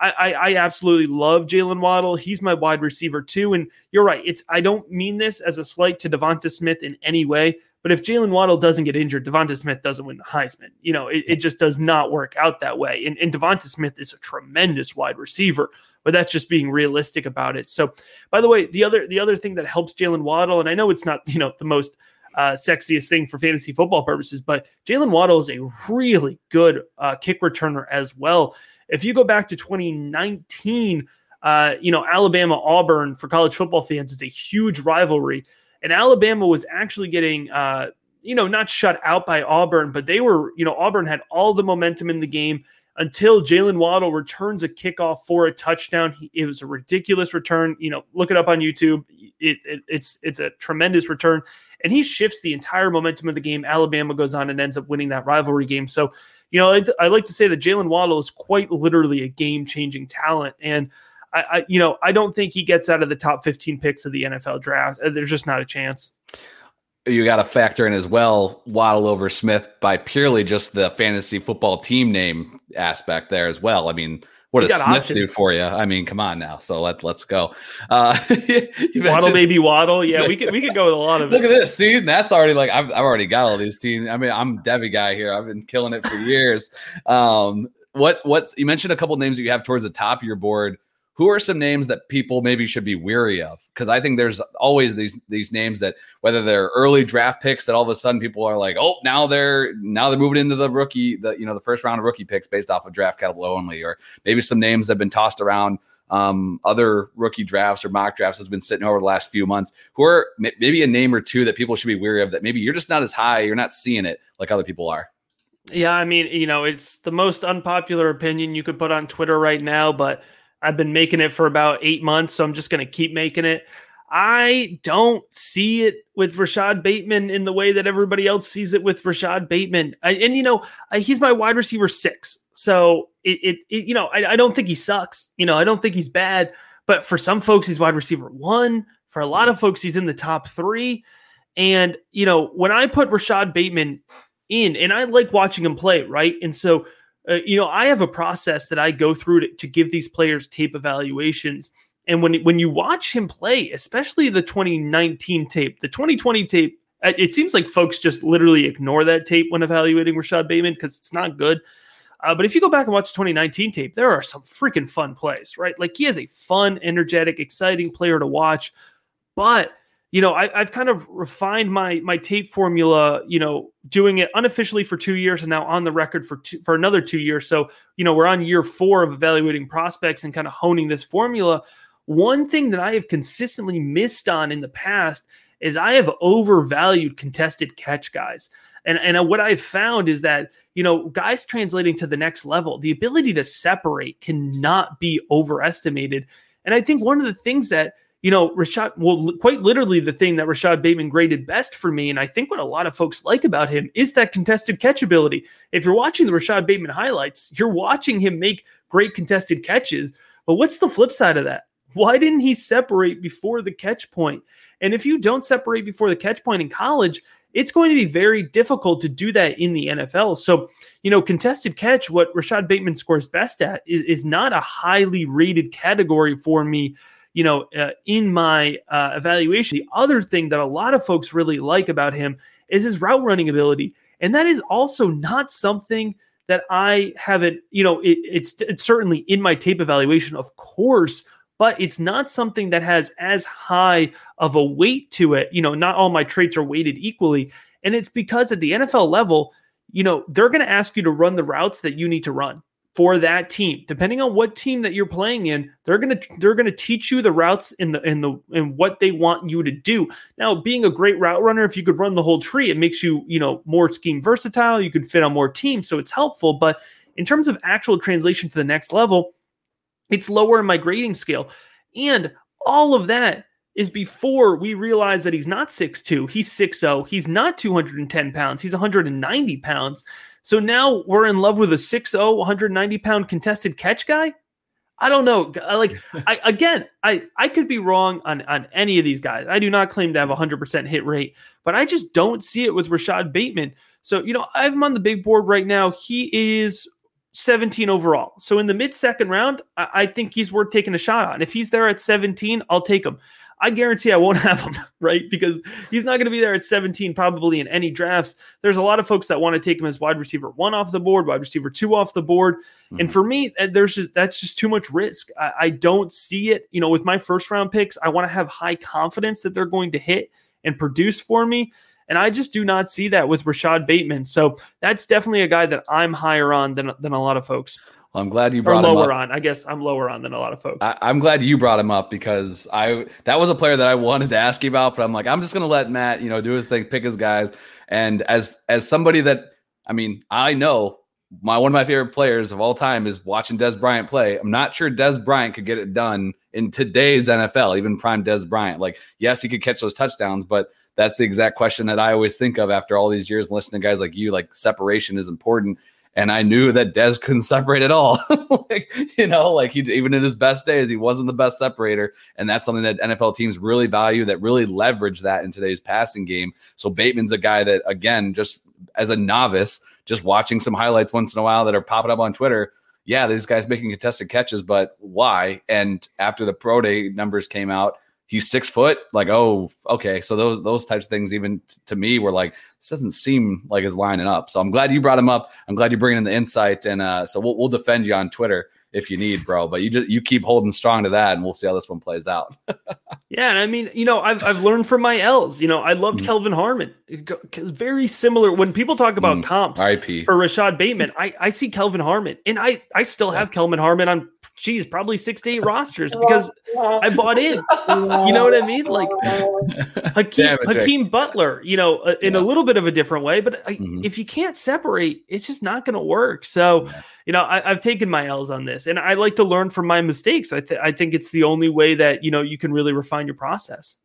I, I, I absolutely love Jaylen Waddle. He's my wide receiver too. And you're right. It's I don't mean this as a slight to Devonta Smith in any way, but if Jaylen Waddle doesn't get injured, Devonta Smith doesn't win the Heisman. You know, it, it just does not work out that way. And, and Devonta Smith is a tremendous wide receiver but that's just being realistic about it. So, by the way, the other the other thing that helps Jaylen Waddle, and I know it's not you know the most uh, sexiest thing for fantasy football purposes, but Jaylen Waddle is a really good uh, kick returner as well. If you go back to 2019, uh, you know Alabama Auburn for college football fans is a huge rivalry, and Alabama was actually getting. Uh, you know, not shut out by Auburn, but they were, you know, Auburn had all the momentum in the game until Jaylen Waddle returns a kickoff for a touchdown. It was a ridiculous return. You know, look it up on YouTube. It, it, it's it's a tremendous return, and he shifts the entire momentum of the game. Alabama goes on and ends up winning that rivalry game. So, you know, I, I like to say that Jaylen Waddle is quite literally a game changing talent, and I, I, you know, I don't think he gets out of the top 15 picks of the NFL draft. There's just not a chance you got to factor in as well Waddle over Smith by purely just the fantasy football team name aspect there as well. I mean, what does Smith options. do for you? I mean, come on now. So let let's go. Uh, Waddle baby Waddle. Yeah, we could we could go with a lot of. Look at this. See, that's already like I've I've already got all these teams. I mean, I'm Devy guy here. I've been killing it for years. Um, what what's you mentioned a couple names that you have towards the top of your board who are some names that people maybe should be weary of? Because I think there's always these these names that whether they're early draft picks that all of a sudden people are like, oh, now they're now they're moving into the rookie, the you know the first round of rookie picks based off of draft capital only, or maybe some names that have been tossed around um, other rookie drafts or mock drafts has been sitting over the last few months. Who are maybe a name or two that people should be weary of that maybe you're just not as high, you're not seeing it like other people are. Yeah, I mean, you know, it's the most unpopular opinion you could put on Twitter right now, but I've been making it for about eight months, so I'm just going to keep making it. I don't see it with Rashod Bateman in the way that everybody else sees it with Rashod Bateman. I, and you know, I, he's my wide receiver six, so it, it, it you know, I, I, don't think he sucks. You know, I don't think he's bad. But for some folks, he's wide receiver one. For a lot of folks, he's in the top three. And you know, when I put Rashod Bateman in, and I like watching him play, right? And so uh, you know, I have a process that I go through to, to give these players tape evaluations. And when when you watch him play, especially the 2019 tape, the 2020 tape, uh, it seems like folks just literally ignore that tape when evaluating Rashod Bateman because it's not good. Uh, but if you go back and watch the 2019 tape, there are some freaking fun plays, right? Like he is a fun, energetic, exciting player to watch. But you know, I, have kind of refined my my tape formula. You know, doing it unofficially for two years, and now on the record for two, for another two years. So, you know, we're on year four of evaluating prospects and kind of honing this formula. One thing that I have consistently missed on in the past is I have overvalued contested catch guys. And, and what I've found is that, you know, guys translating to the next level, the ability to separate cannot be overestimated. And I think one of the things that you know, Rashod, well, quite literally the thing that Rashod Bateman graded best for me, and I think what a lot of folks like about him is that contested catch ability. If you're watching the Rashod Bateman highlights, you're watching him make great contested catches. But what's the flip side of that? Why didn't he separate before the catch point? And if you don't separate before the catch point in college, it's going to be very difficult to do that in the NFL. So, you know, contested catch, what Rashod Bateman scores best at, is, is not a highly rated category for me you know, uh, in my uh, evaluation, the other thing that a lot of folks really like about him is his route running ability. And that is also not something that I haven't, you know, it, it's, it's certainly in my tape evaluation, of course, but it's not something that has as high of a weight to it. You know, not all my traits are weighted equally. And it's because at the NFL level, you know, they're going to ask you to run the routes that you need to run for that team. Depending on what team that you're playing in, they're gonna they're gonna teach you the routes in the in the in what they want you to do. Now, being a great route runner, if you could run the whole tree, it makes you you know more scheme versatile. You could fit on more teams, so it's helpful. But in terms of actual translation to the next level, it's lower in my grading scale, and all of that is before we realize that he's not 6'2, he's 6'0, he's not 210 pounds, he's 190 pounds. So now we're in love with a 6'0, 190 pound contested catch guy. I don't know. Like I again, I I could be wrong on on any of these guys. I do not claim to have a hundred percent hit rate, but I just don't see it with Rashod Bateman. So you know, I have him on the big board right now. He is 17 overall. So in the mid second round, I, I think he's worth taking a shot on. If he's there at 17, I'll take him. I guarantee I won't have him, right? Because he's not going to be there at 17 probably in any drafts. There's a lot of folks that want to take him as wide receiver one off the board, wide receiver two off the board. Mm-hmm. And for me, uh, there's just that's just too much risk. I, I don't see it. You know, with my first round picks, I want to have high confidence that they're going to hit and produce for me. And I just do not see that with Rashod Bateman. So that's definitely a guy that I'm higher on than, than a lot of folks. Well, I'm glad you brought or lower on. I guess I'm lower on than a lot of folks. I, am glad you brought him up because I that was a player that I wanted to ask you about, but I'm like, I'm just gonna let Matt, you know, do his thing, pick his guys. And as as somebody that I mean, I know my one of my favorite players of all time is watching Dez Bryant play. I'm not sure Dez Bryant could get it done in today's NFL, even prime Dez Bryant. Like, yes, he could catch those touchdowns, but that's the exact question that I always think of after all these years listening to guys like you. Like, separation is important and I knew that Dez couldn't separate at all. like, you know, like he even in his best days, he wasn't the best separator, and that's something that NFL teams really value. That really leverage that in today's passing game. So Bateman's a guy that, again, just as a novice, just watching some highlights once in a while that are popping up on Twitter. Yeah, these guys making contested catches, but why? And after the pro day numbers came out, he's six foot. Like, oh, okay. So those those types of things, even t- to me, were like, this doesn't seem like it's lining up. So I'm glad you brought him up. I'm glad you're bringing in the insight, and uh, so we'll we'll defend you on Twitter if you need, bro. But you just you keep holding strong to that, and we'll see how this one plays out. yeah, and I mean, you know, I've I've learned from my L's. You know, I loved mm. Kelvin Harmon. Very similar when people talk about mm. comps RIP. for Rashod Bateman. I I see Kelvin Harmon, and I I still have Kelvin Harmon on geez, probably six to eight rosters because I bought in. You know what I mean? Like Hakeem, Hakeem Butler, you know, uh, in yeah. a little bit of a different way. But mm-hmm. if you can't separate, it's just not going to work. So, yeah. you know, I, have taken my L's on this, and I like to learn from my mistakes. I, th- I think it's the only way that you know you can really refine your process.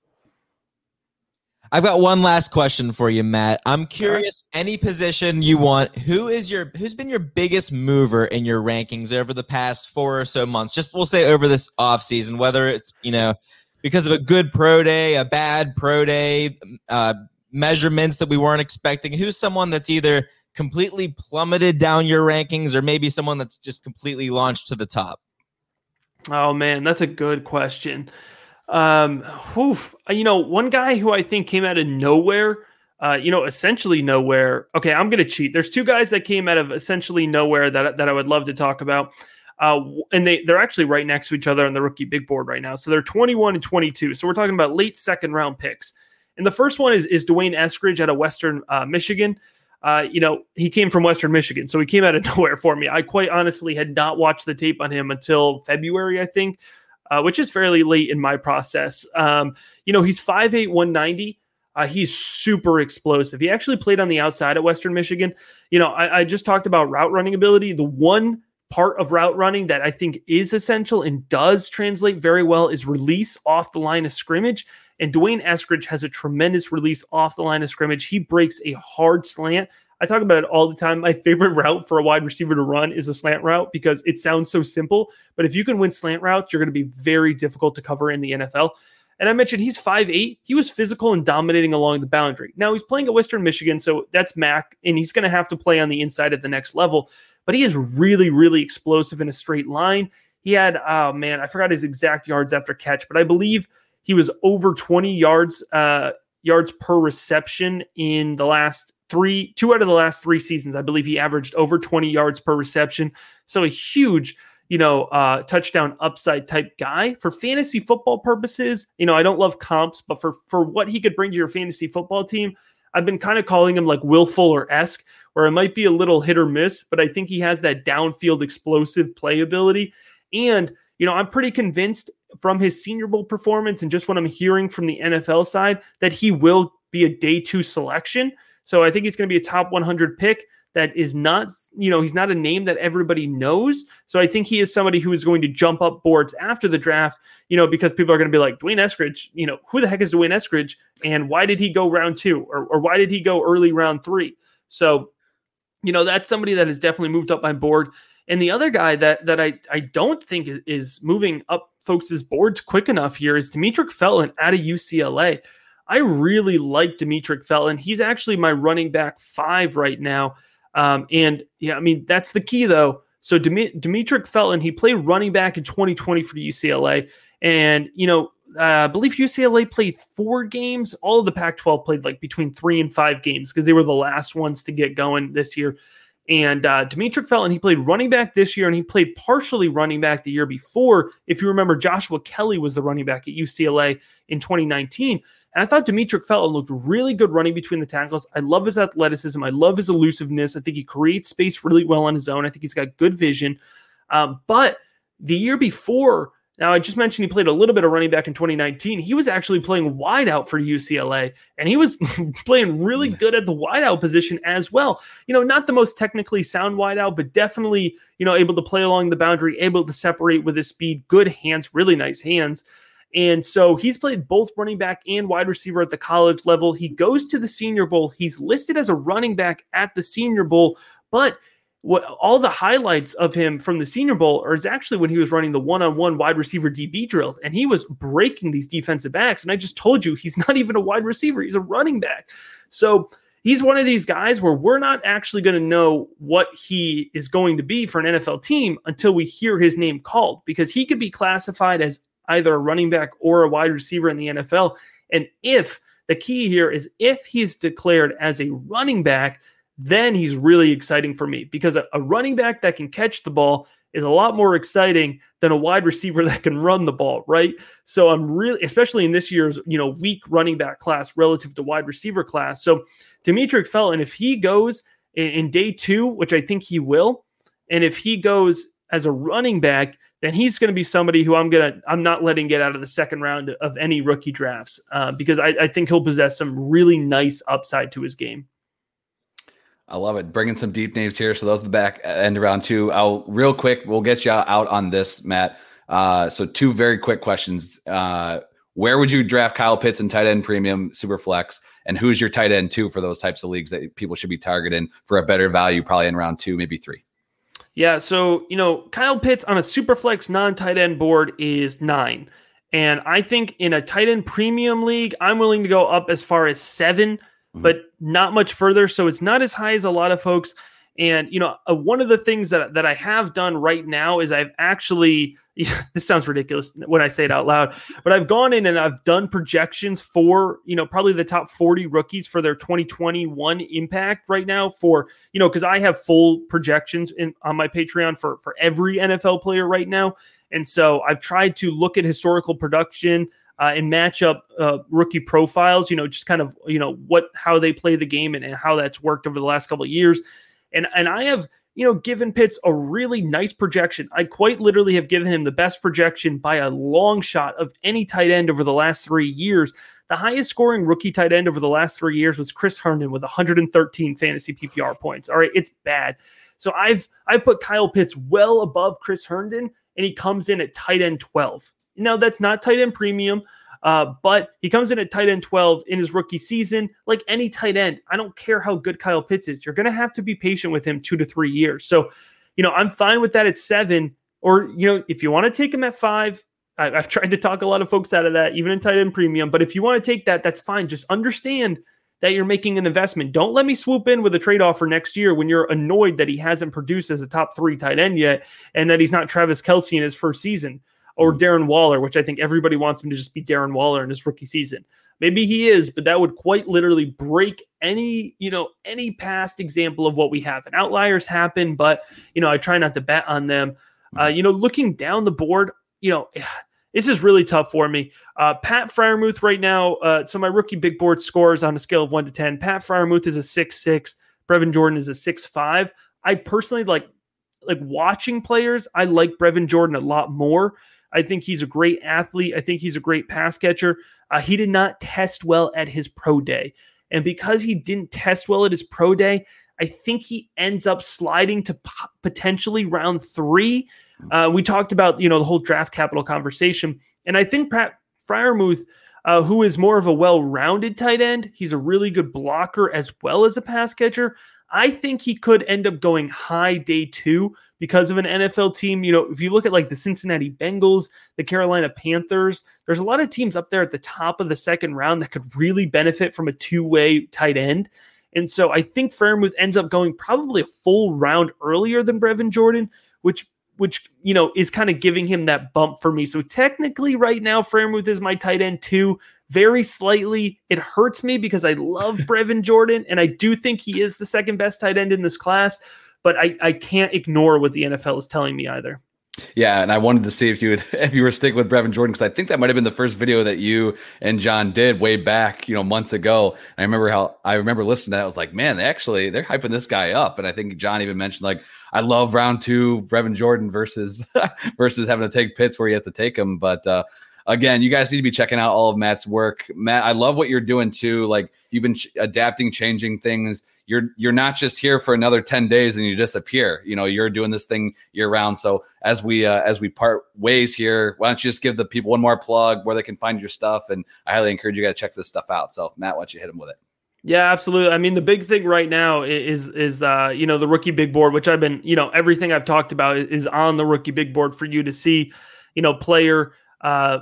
I've got one last question for you, Matt. I'm curious, any position you want, who is your who's been your biggest mover in your rankings over the past four or so months? Just we'll say over this off season, whether it's, you know, because of a good pro day, a bad pro day, uh, measurements that we weren't expecting. Who's someone that's either completely plummeted down your rankings or maybe someone that's just completely launched to the top? Oh man, that's a good question. Um, oof. you know, one guy who I think came out of nowhere, uh, you know, essentially nowhere. Okay, I'm gonna cheat. There's two guys that came out of essentially nowhere that that I would love to talk about. Uh, and they they're actually right next to each other on the rookie big board right now. So they're 21 and 22. So we're talking about late second round picks. And the first one is is D'Wayne Eskridge out of Western uh, Michigan. Uh, you know, he came from Western Michigan, so he came out of nowhere for me. I quite honestly had not watched the tape on him until February, I think uh, which is fairly late in my process. Um, you know, he's 5'8, 190. Uh, he's super explosive. He actually played on the outside at Western Michigan. You know, I, I just talked about route running ability. The one part of route running that I think is essential and does translate very well is release off the line of scrimmage. And D'Wayne Eskridge has a tremendous release off the line of scrimmage. He breaks a hard slant I talk about it all the time. My favorite route for a wide receiver to run is a slant route because it sounds so simple. But if you can win slant routes, you're going to be very difficult to cover in the NFL. And I mentioned he's 5'8. He was physical and dominating along the boundary. Now he's playing at Western Michigan, so that's Mac, and he's going to have to play on the inside at the next level. But he is really, really explosive in a straight line. He had, oh man, I forgot his exact yards after catch, but I believe he was over 20 yards uh, yards per reception in the last three, two out of the last three seasons, I believe he averaged over 20 yards per reception. So a huge, you know, uh, touchdown upside type guy for fantasy football purposes. You know, I don't love comps, but for for what he could bring to your fantasy football team, I've been kind of calling him like Will Fuller esque, where it might be a little hit or miss, but I think he has that downfield explosive playability. And you know, I'm pretty convinced from his Senior Bowl performance and just what I'm hearing from the NFL side that he will be a day two selection. So I think he's going to be a top 100 pick that is not, you know, he's not a name that everybody knows. So I think he is somebody who is going to jump up boards after the draft, you know, because people are going to be like, D'Wayne Eskridge, you know, who the heck is D'Wayne Eskridge? And why did he go round two or, or why did he go early round three? So, you know, that's somebody that has definitely moved up my board. And the other guy that that I I don't think is moving up folks' boards quick enough here is Demetric Felton out of UCLA. I really like Demetric Felton. He's actually my running back five right now. Um, and yeah, I mean, that's the key though. So Dem- Demetric Felton, he played running back in 2020 for UCLA. And, you know, uh, I believe UCLA played four games. All of the Pac 12 played like between three and five games because they were the last ones to get going this year. And uh, Demetric Felton, he played running back this year and he played partially running back the year before. If you remember, Joshua Kelley was the running back at UCLA in 2019. And I thought Demetric Felton looked really good running between the tackles. I love his athleticism. I love his elusiveness. I think he creates space really well on his own. I think he's got good vision. Um, but the year before, now, I just mentioned he played a little bit of running back in 2019. He was actually playing wideout for UCLA, and he was playing really good at the wideout position as well. You know, not the most technically sound wideout, but definitely, you know, able to play along the boundary, able to separate with his speed, good hands, really nice hands. And so he's played both running back and wide receiver at the college level. He goes to the Senior Bowl. He's listed as a running back at the Senior Bowl, but what all the highlights of him from the Senior Bowl are is actually when he was running the one-on-one wide receiver DB drills, and he was breaking these defensive backs. And I just told you he's not even a wide receiver; he's a running back. So he's one of these guys where we're not actually going to know what he is going to be for an NFL team until we hear his name called, because he could be classified as either a running back or a wide receiver in the NFL. And if the key here is if he's declared as a running back then he's really exciting for me because a, a, running back that can catch the ball is a lot more exciting than a wide receiver that can run the ball, right? So I'm really, especially in this year's you know weak running back class relative to wide receiver class. So Demetric Felton, if he goes in, in day two, which I think he will, and if he goes as a running back, then he's going to be somebody who I'm gonna I'm not letting get out of the second round of any rookie drafts uh, because I, I think he'll possess some really nice upside to his game. I love it. Bringing some deep names here. So those are the back end round two. I'll real quick. We'll get you out on this, Matt. Uh, so two very quick questions. Uh, where would you draft Kyle Pitts in tight end premium super flex? And who's your tight end two for those types of leagues that people should be targeting for a better value, probably in round two, maybe three? Yeah. So, you know, Kyle Pitts on a super flex non tight end board is nine. And I think in a tight end premium league, I'm willing to go up as far as seven mm-hmm. but not much further. So it's not as high as a lot of folks. And you know, uh, one of the things that that I have done right now is I've actually this sounds ridiculous when I say it out loud, but I've gone in and I've done projections for you know probably the top 40 rookies for their 2021 impact right now for you know because I have full projections in on my Patreon for for every NFL player right now, and so I've tried to look at historical production uh, and match up uh, rookie profiles. You know, just kind of you know what how they play the game and, and how that's worked over the last couple of years. And and I have you know given Pitts a really nice projection. I quite literally have given him the best projection by a long shot of any tight end over the last three years. The highest scoring rookie tight end over the last three years was Chris Herndon with 113 fantasy PPR points. All right, it's bad. So I've I've put Kyle Pitts well above Chris Herndon, and he comes in at tight end 12. Now, that's not tight end premium, uh, but he comes in at tight end 12 in his rookie season. Like any tight end, I don't care how good Kyle Pitts is. You're going to have to be patient with him two to three years. So, you know, I'm fine with that at seven. Or, you know, if you want to take him at five, I, I've tried to talk a lot of folks out of that, even in tight end premium. But if you want to take that, that's fine. Just understand that you're making an investment. Don't let me swoop in with a trade offer next year when you're annoyed that he hasn't produced as a top three tight end yet and that he's not Travis Kelce in his first season or mm. Darren Waller, which I think everybody wants him to just be Darren Waller in his rookie season. Maybe he is, but that would quite literally break any, you know, any past example of what we have. And outliers happen, but you know, I try not to bet on them. Uh, you know, looking down the board, you know, this is really tough for me. Uh, Pat Freiermuth right now. Uh, so my rookie big board scores on a scale of one to ten. Pat Freiermuth is a six six. Brevin Jordan is a six five. I personally like like watching players. I like Brevin Jordan a lot more. I think he's a great athlete. I think he's a great pass catcher. Uh, he did not test well at his pro day. And because he didn't test well at his pro day, I think he ends up sliding to potentially round three. Uh, we talked about, you know, the whole draft capital conversation. And I think Pat Freiermuth, uh, who is more of a well rounded tight end. He's a really good blocker as well as a pass catcher. I think he could end up going high day two because of an NFL team. You know, if you look at like the Cincinnati Bengals, the Carolina Panthers, there's a lot of teams up there at the top of the second round that could really benefit from a two way tight end. And so I think Freiermuth ends up going probably a full round earlier than Brevin Jordan, which which you know is kind of giving him that bump for me. So technically, right now, Freiermuth is my tight end too very slightly. It hurts me because I love Brevin Jordan and I do think he is the second best tight end in this class, but I, I can't ignore what the NFL is telling me either. Yeah, and I wanted to see if you would if you were sticking with Brevin Jordan because I think that might have been the first video that you and John did way back, you know, months ago. And I remember how I remember listening to that. I was like, man, they actually they're hyping this guy up. And I think John even mentioned like, I love round two Brevin Jordan versus versus having to take Pitts where you have to take him. But uh, again, you guys need to be checking out all of Matt's work. Matt, I love what you're doing too. Like you've been ch- adapting, changing things. You're you're not just here for another 10 days and you disappear. You know, you're doing this thing year round. So as we uh, as we part ways here, why don't you just give the people one more plug where they can find your stuff? And I highly encourage you guys to check this stuff out. So Matt, why don't you hit them with it? Yeah, absolutely. I mean, the big thing right now is is uh, you know the rookie big board, which I've been you know everything I've talked about is on the rookie big board for you to see. You know, player uh,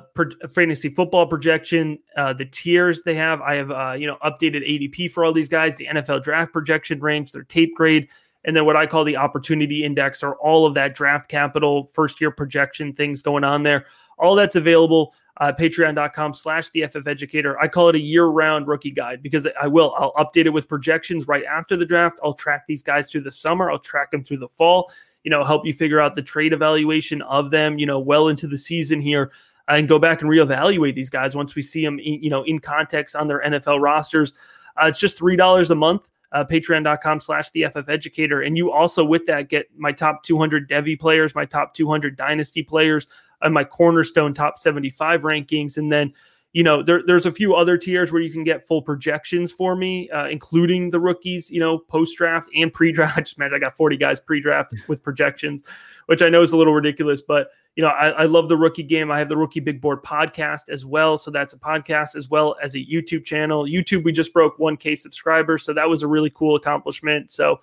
fantasy football projection, uh, the tiers they have. I have, uh, you know, updated ADP for all these guys, the NFL draft projection range, their tape grade, and then what I call the opportunity index or all of that draft capital, first year projection things going on there. All that's available. Uh, patreon.com slash the FF educator. I call it a year round rookie guide because I will. I'll update it with projections right after the draft. I'll track these guys through the summer. I'll track them through the fall, you know, help you figure out the trade evaluation of them, you know, well into the season here and go back and reevaluate these guys once we see them, you know, in context on their NFL rosters. Uh, it's just three dollars a month. Uh, patreon.com slash the ff educator and you also with that get my top 200 devy players my top 200 dynasty players and my cornerstone top 75 rankings and then you know there, there's a few other tiers where you can get full projections for me uh, including the rookies you know post draft and pre-draft I just imagine i got 40 guys pre-draft with projections which i know is a little ridiculous but you know, I, I, love the rookie game. I have the rookie big board podcast as well. So that's a podcast as well as a YouTube channel. YouTube, we just broke 1K subscribers. So that was a really cool accomplishment. So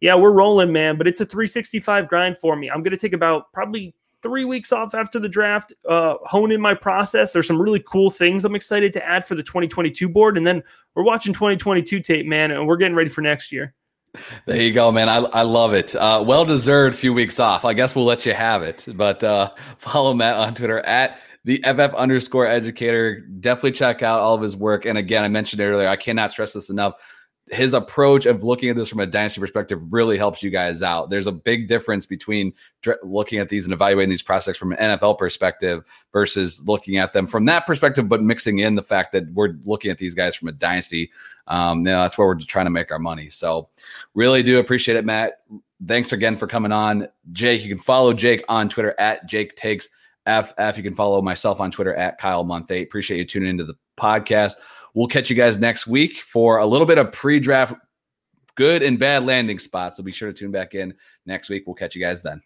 yeah, we're rolling, man. But it's a 365 grind for me. I'm going to take about probably three weeks off after the draft, uh, hone in my process. There's some really cool things I'm excited to add for the 2022 board. And then we're watching 2022 tape, man, and we're getting ready for next year. There you go, man. I, I love it. Uh, well deserved few weeks off. I guess we'll let you have it. But uh, follow Matt on Twitter at the FF underscore educator. Definitely check out all of his work. And again, I mentioned earlier. I cannot stress this enough his approach of looking at this from a dynasty perspective really helps you guys out. There's a big difference between looking at these and evaluating these prospects from an NFL perspective versus looking at them from that perspective, but mixing in the fact that we're looking at these guys from a dynasty. Um, you know, that's where we're trying to make our money. So, really do appreciate it, Matt. Thanks again for coming on, Jake. You can follow Jake on Twitter at Jake Takes FF. You can follow myself on Twitter at Kyle Month Eight. Appreciate you tuning into the podcast. We'll catch you guys next week for a little bit of pre draft good and bad landing spots. So be sure to tune back in next week. We'll catch you guys then.